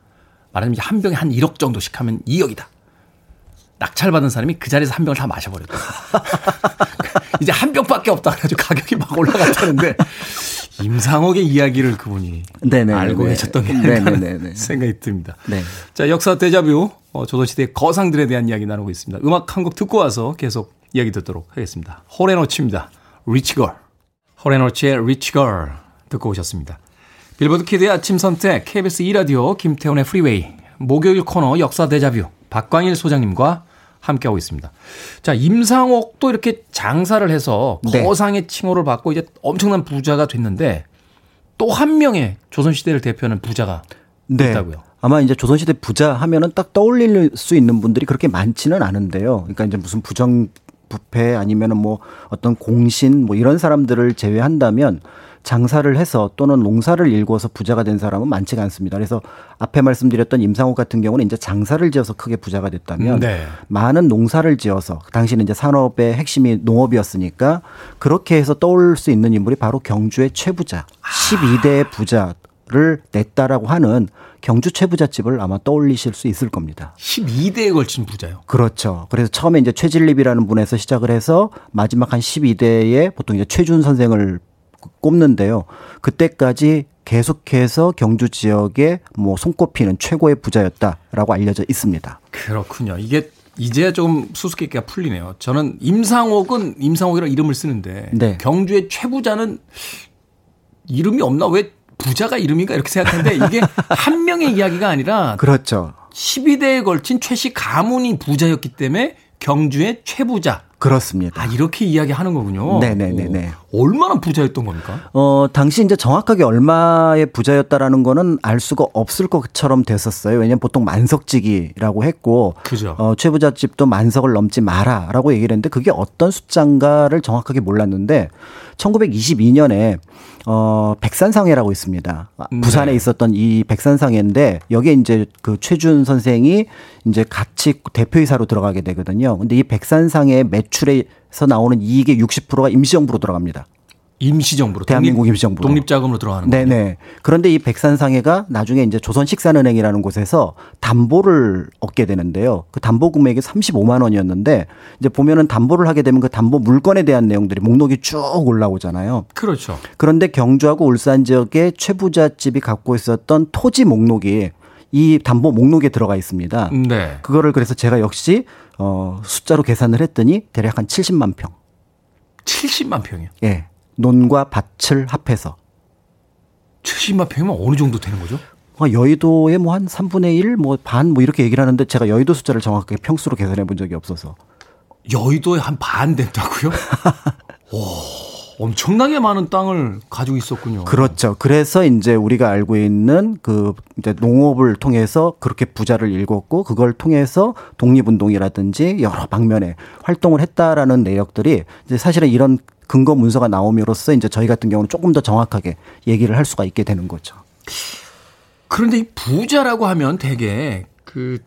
말하자면 이제 한 병에 한 1억 정도씩 하면 2억이다. 낙찰받은 사람이 그 자리에서 한 병을 다 마셔버렸다. 이제 한 병밖에 없다 그래가지고 가격이 막 올라갔다는데 임상옥의 이야기를 그분이 네네, 알고 네. 계셨던 게 아닌가 네, 네. 생각이 듭니다. 네. 자, 역사 데자뷰 어, 조선시대의 거상들에 대한 이야기 나누고 있습니다. 음악 한 곡 듣고 와서 계속 이야기 듣도록 하겠습니다. 호레노치입니다. 리치걸. 호레노치의 리치걸 듣고 오셨습니다. 빌보드 키드의 아침 선택 KBS 2라디오 김태훈의 프리웨이 목요일 코너 역사 데자뷰 박광일 소장님과 함께하고 있습니다. 자, 임상옥도 이렇게 장사를 해서 네. 거상의 칭호를 받고 이제 엄청난 부자가 됐는데 또 한 명의 조선시대를 대표하는 부자가 네. 있다고요. 아마 이제 조선시대 부자 하면은 딱 떠올릴 수 있는 분들이 그렇게 많지는 않은데요. 그러니까 이제 무슨 부정 부패 아니면은 뭐 어떤 공신 뭐 이런 사람들을 제외한다면 장사를 해서 또는 농사를 일궈서 부자가 된 사람은 많지가 않습니다. 그래서 앞에 말씀드렸던 임상옥 같은 경우는 이제 장사를 지어서 크게 부자가 됐다면 네. 많은 농사를 지어서 그 당시는 이제 산업의 핵심이 농업이었으니까 그렇게 해서 떠올 수 있는 인물이 바로 경주의 최부자 12대 부자를 냈다라고 하는 경주 최부자집을 아마 떠올리실 수 있을 겁니다. 12대에 걸친 부자요. 그렇죠. 그래서 처음에 이제 최진립이라는 분에서 시작을 해서 마지막 한 12대에 보통 이제 최준 선생을 꼽는데요. 그때까지 계속해서 경주 지역에 뭐 손꼽히는 최고의 부자였다라고 알려져 있습니다. 그렇군요. 이게 이제 좀 수수께끼가 풀리네요. 저는 임상옥은 임상옥이라는 이름을 쓰는데 네. 경주의 최부자는 이름이 없나 왜 부자가 이름인가 이렇게 생각하는데 이게 한 명의 이야기가 아니라 그렇죠. 12대에 걸친 최씨 가문이 부자였기 때문에 경주의 최부자. 그렇습니다. 아 이렇게 이야기하는 거군요. 네네네네. 오, 얼마나 부자였던 겁니까? 어, 당시 이제 정확하게 얼마의 부자였다라는 거는 알 수가 없을 것처럼 됐었어요. 왜냐면 보통 만석지기라고 했고, 그죠. 어, 최부자 집도 만석을 넘지 마라라고 얘기를 했는데 그게 어떤 숫자인가를 정확하게 몰랐는데 1922년에 어, 백산상회라고 있습니다. 아, 네. 부산에 있었던 이 백산상회인데 여기에 이제 그 최준 선생이 이제 같이 대표이사로 들어가게 되거든요. 근데 이 백산상회 매출 에서 나오는 이익의 60%가 임시정부로 들어갑니다. 임시정부로 대한민국 임시정부로. 독립자금으로 들어가는 거예요. 네네. 그런데 이 백산상해가 나중에 이제 조선식산은행이라는 곳에서 담보를 얻게 되는데요. 그 담보 금액이 35만 원이었는데 이제 보면은 담보를 하게 되면 그 담보 물건에 대한 내용들이 목록이 쭉 올라오잖아요. 그렇죠. 그런데 경주하고 울산 지역의 최부자 집이 갖고 있었던 토지 목록이 이 담보 목록에 들어가 있습니다. 네. 그거를 그래서 제가 역시 어 숫자로 계산을 했더니 대략 한 70만 평. 70만 평이요. 예. 논과 밭을 합해서 70만 평이면 어느 정도 되는 거죠? 어, 여의도의 뭐 한 3분의 1, 뭐 반 뭐 이렇게 얘기를 하는데 제가 여의도 숫자를 정확하게 평수로 계산해 본 적이 없어서. 여의도에 한반 된다고요? 오, 엄청나게 많은 땅을 가지고 있었군요. 그렇죠. 그래서 이제 우리가 알고 있는 그 이제 농업을 통해서 그렇게 부자를 일궜고 그걸 통해서 독립운동이라든지 여러 방면에 활동을 했다라는 내역들이 이제 사실은 이런 근거 문서가 나옴으로써 이제 저희 같은 경우는 조금 더 정확하게 얘기를 할 수가 있게 되는 거죠. 그런데 이 부자라고 하면 되게 그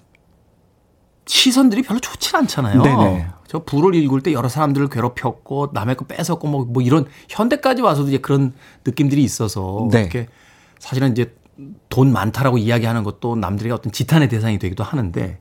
시선들이 별로 좋지 않잖아요. 네네. 저 부를 읽을 때 여러 사람들을 괴롭혔고 남의 거 뺏었고 뭐, 뭐 이런 현대까지 와서도 이제 그런 느낌들이 있어서 네. 이렇게 사실은 이제 돈 많다라고 이야기하는 것도 남들의 어떤 지탄의 대상이 되기도 하는데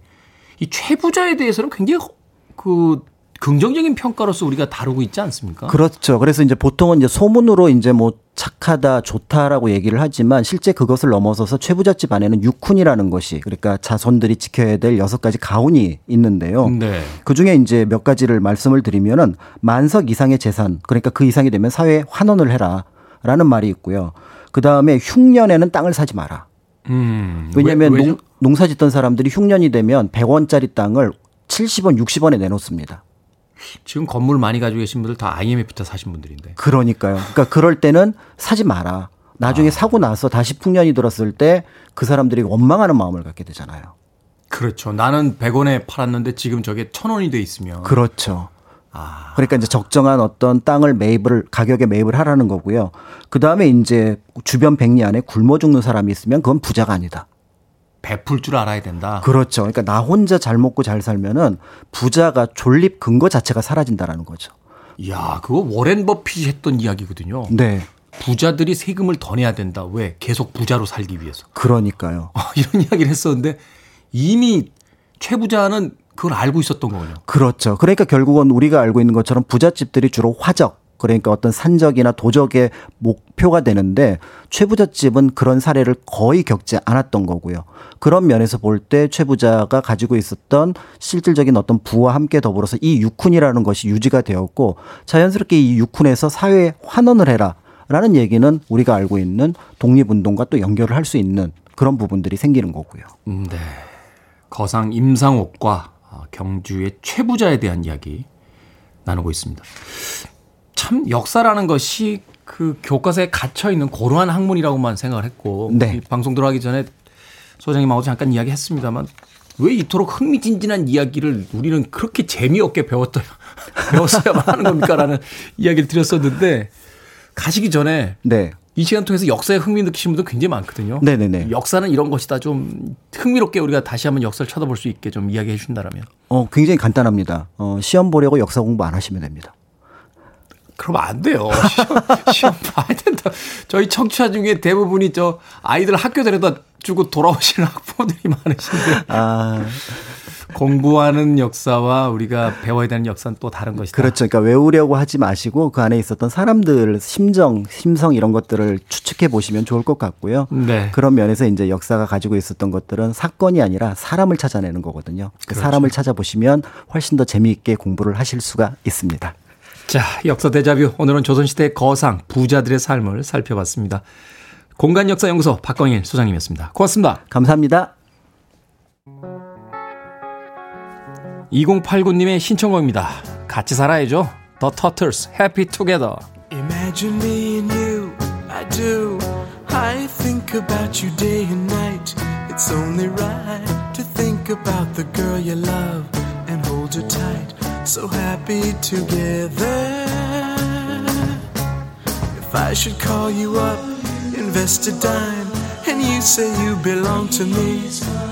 이 최부자에 대해서는 굉장히 허- 그 긍정적인 평가로서 우리가 다루고 있지 않습니까? 그렇죠. 그래서 이제 보통은 이제 소문으로 이제 뭐 착하다, 좋다라고 얘기를 하지만 실제 그것을 넘어서서 최부잣집 안에는 육훈이라는 것이 그러니까 자손들이 지켜야 될 여섯 가지 가훈이 있는데요. 네. 그 중에 이제 몇 가지를 말씀을 드리면은 만석 이상의 재산, 그러니까 그 이상이 되면 사회에 환원을 해라. 라는 말이 있고요. 그 다음에 흉년에는 땅을 사지 마라. 음. 왜냐하면 왜-? 농, 농사 짓던 사람들이 흉년이 되면 100원짜리 땅을 70원, 60원에 내놓습니다. 지금 건물 많이 가지고 계신 분들 다 IMF 때 사신 분들인데. 그러니까요. 그러니까 그럴 때는 사지 마라. 나중에 사고 나서 다시 풍년이 들었을 때 그 사람들이 원망하는 마음을 갖게 되잖아요. 그렇죠. 나는 100원에 팔았는데 지금 저게 1000원이 돼 있으면. 그렇죠. 아, 그러니까 이제 적정한 어떤 땅을 매입을 가격에 매입을 하라는 거고요. 그 다음에 이제 주변 백리 안에 굶어 죽는 사람이 있으면 그건 부자가 아니다. 베풀 줄 알아야 된다. 그렇죠. 그러니까 나 혼자 잘 먹고 잘 살면은 부자가 존립 근거 자체가 사라진다라는 거죠. 야, 그거 워렌 버핏이 했던 이야기거든요. 네. 부자들이 세금을 더 내야 된다. 왜? 계속 부자로 살기 위해서. 그러니까요. 어, 이런 이야기를 했었는데 이미 최부자는 그걸 알고 있었던 거군요. 그렇죠. 그러니까 결국은 우리가 알고 있는 것처럼 부잣집들이 주로 화적 그러니까 어떤 산적이나 도적의 목표가 되는데 최부잣집은 그런 사례를 거의 겪지 않았던 거고요. 그런 면에서 볼 때 최부자가 가지고 있었던 실질적인 어떤 부와 함께 더불어서 이 육훈이라는 것이 유지가 되었고 자연스럽게 이 육훈에서 사회에 환원을 해라. 라는 얘기는 우리가 알고 있는 독립운동과 또 연결을 할 수 있는 그런 부분들이 생기는 거고요. 음, 네. 거상 임상옥과 어, 경주의 최부자에 대한 이야기 나누고 있습니다. 참 역사라는 것이 그 교과서에 갇혀 있는 고루한 학문이라고만 생각을 했고 네. 이 방송 들어가기 전에 소장님하고 잠깐 이야기했습니다만 왜 이토록 흥미진진한 이야기를 우리는 그렇게 재미없게 배웠다 배웠어야만 하는 겁니까라는 이야기를 드렸었는데 가시기 전에 네. 이 시간 통해서 역사에 흥미 느끼시는 분들 굉장히 많거든요. 네네네. 역사는 이런 것이다. 좀 흥미롭게 우리가 다시 한번 역사를 쳐다볼 수 있게 좀 이야기해 주신다면. 어, 굉장히 간단합니다. 어, 시험 보려고 역사 공부 안 하시면 됩니다. 그러면 안 돼요. 시험, 시험 봐야 된다. 저희 청취자 중에 대부분이 저 아이들 학교 데려다 주고 돌아오시는 학부모들이 많으신데. 아. 공부하는 역사와 우리가 배워야 되는 역사는 또 다른 것이다. 그렇죠. 그러니까 외우려고 하지 마시고 그 안에 있었던 사람들 심정, 심성 이런 것들을 추측해 보시면 좋을 것 같고요. 네. 그런 면에서 이제 역사가 가지고 있었던 것들은 사건이 아니라 사람을 찾아내는 거거든요. 그 그렇죠. 사람을 찾아보시면 훨씬 더 재미있게 공부를 하실 수가 있습니다. 자, 역사 대자뷰. 오늘은 조선시대 거상, 부자들의 삶을 살펴봤습니다. 공간역사연구소 박광일 소장님이었습니다. 고맙습니다. 감사합니다. 2089님의 신청곡입니다. 같이 살아야죠. The Turtles, Happy Together. Imagine me and you, I do. I think about you day and night. It's only right to think about the girl you love and hold her tight. So happy together. If I should call you up, invest a dime, and you say you belong to me,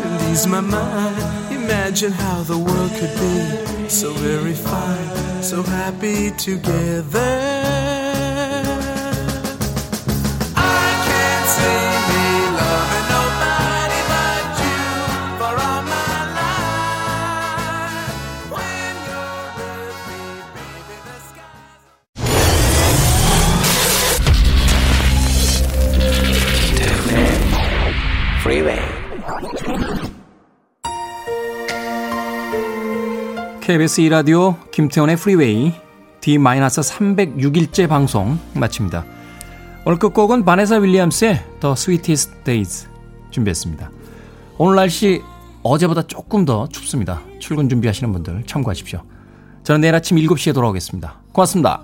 and ease my mind. Imagine how the world could be so very fine, so happy together. KBS 2라디오 김태훈의 프리웨이 D-306일째 방송 마칩니다. 오늘 끝곡은 바네사 윌리엄스의 The Sweetest Days 준비했습니다. 오늘 날씨 어제보다 조금 더 춥습니다. 출근 준비하시는 분들 참고하십시오. 저는 내일 아침 7시에 돌아오겠습니다. 고맙습니다.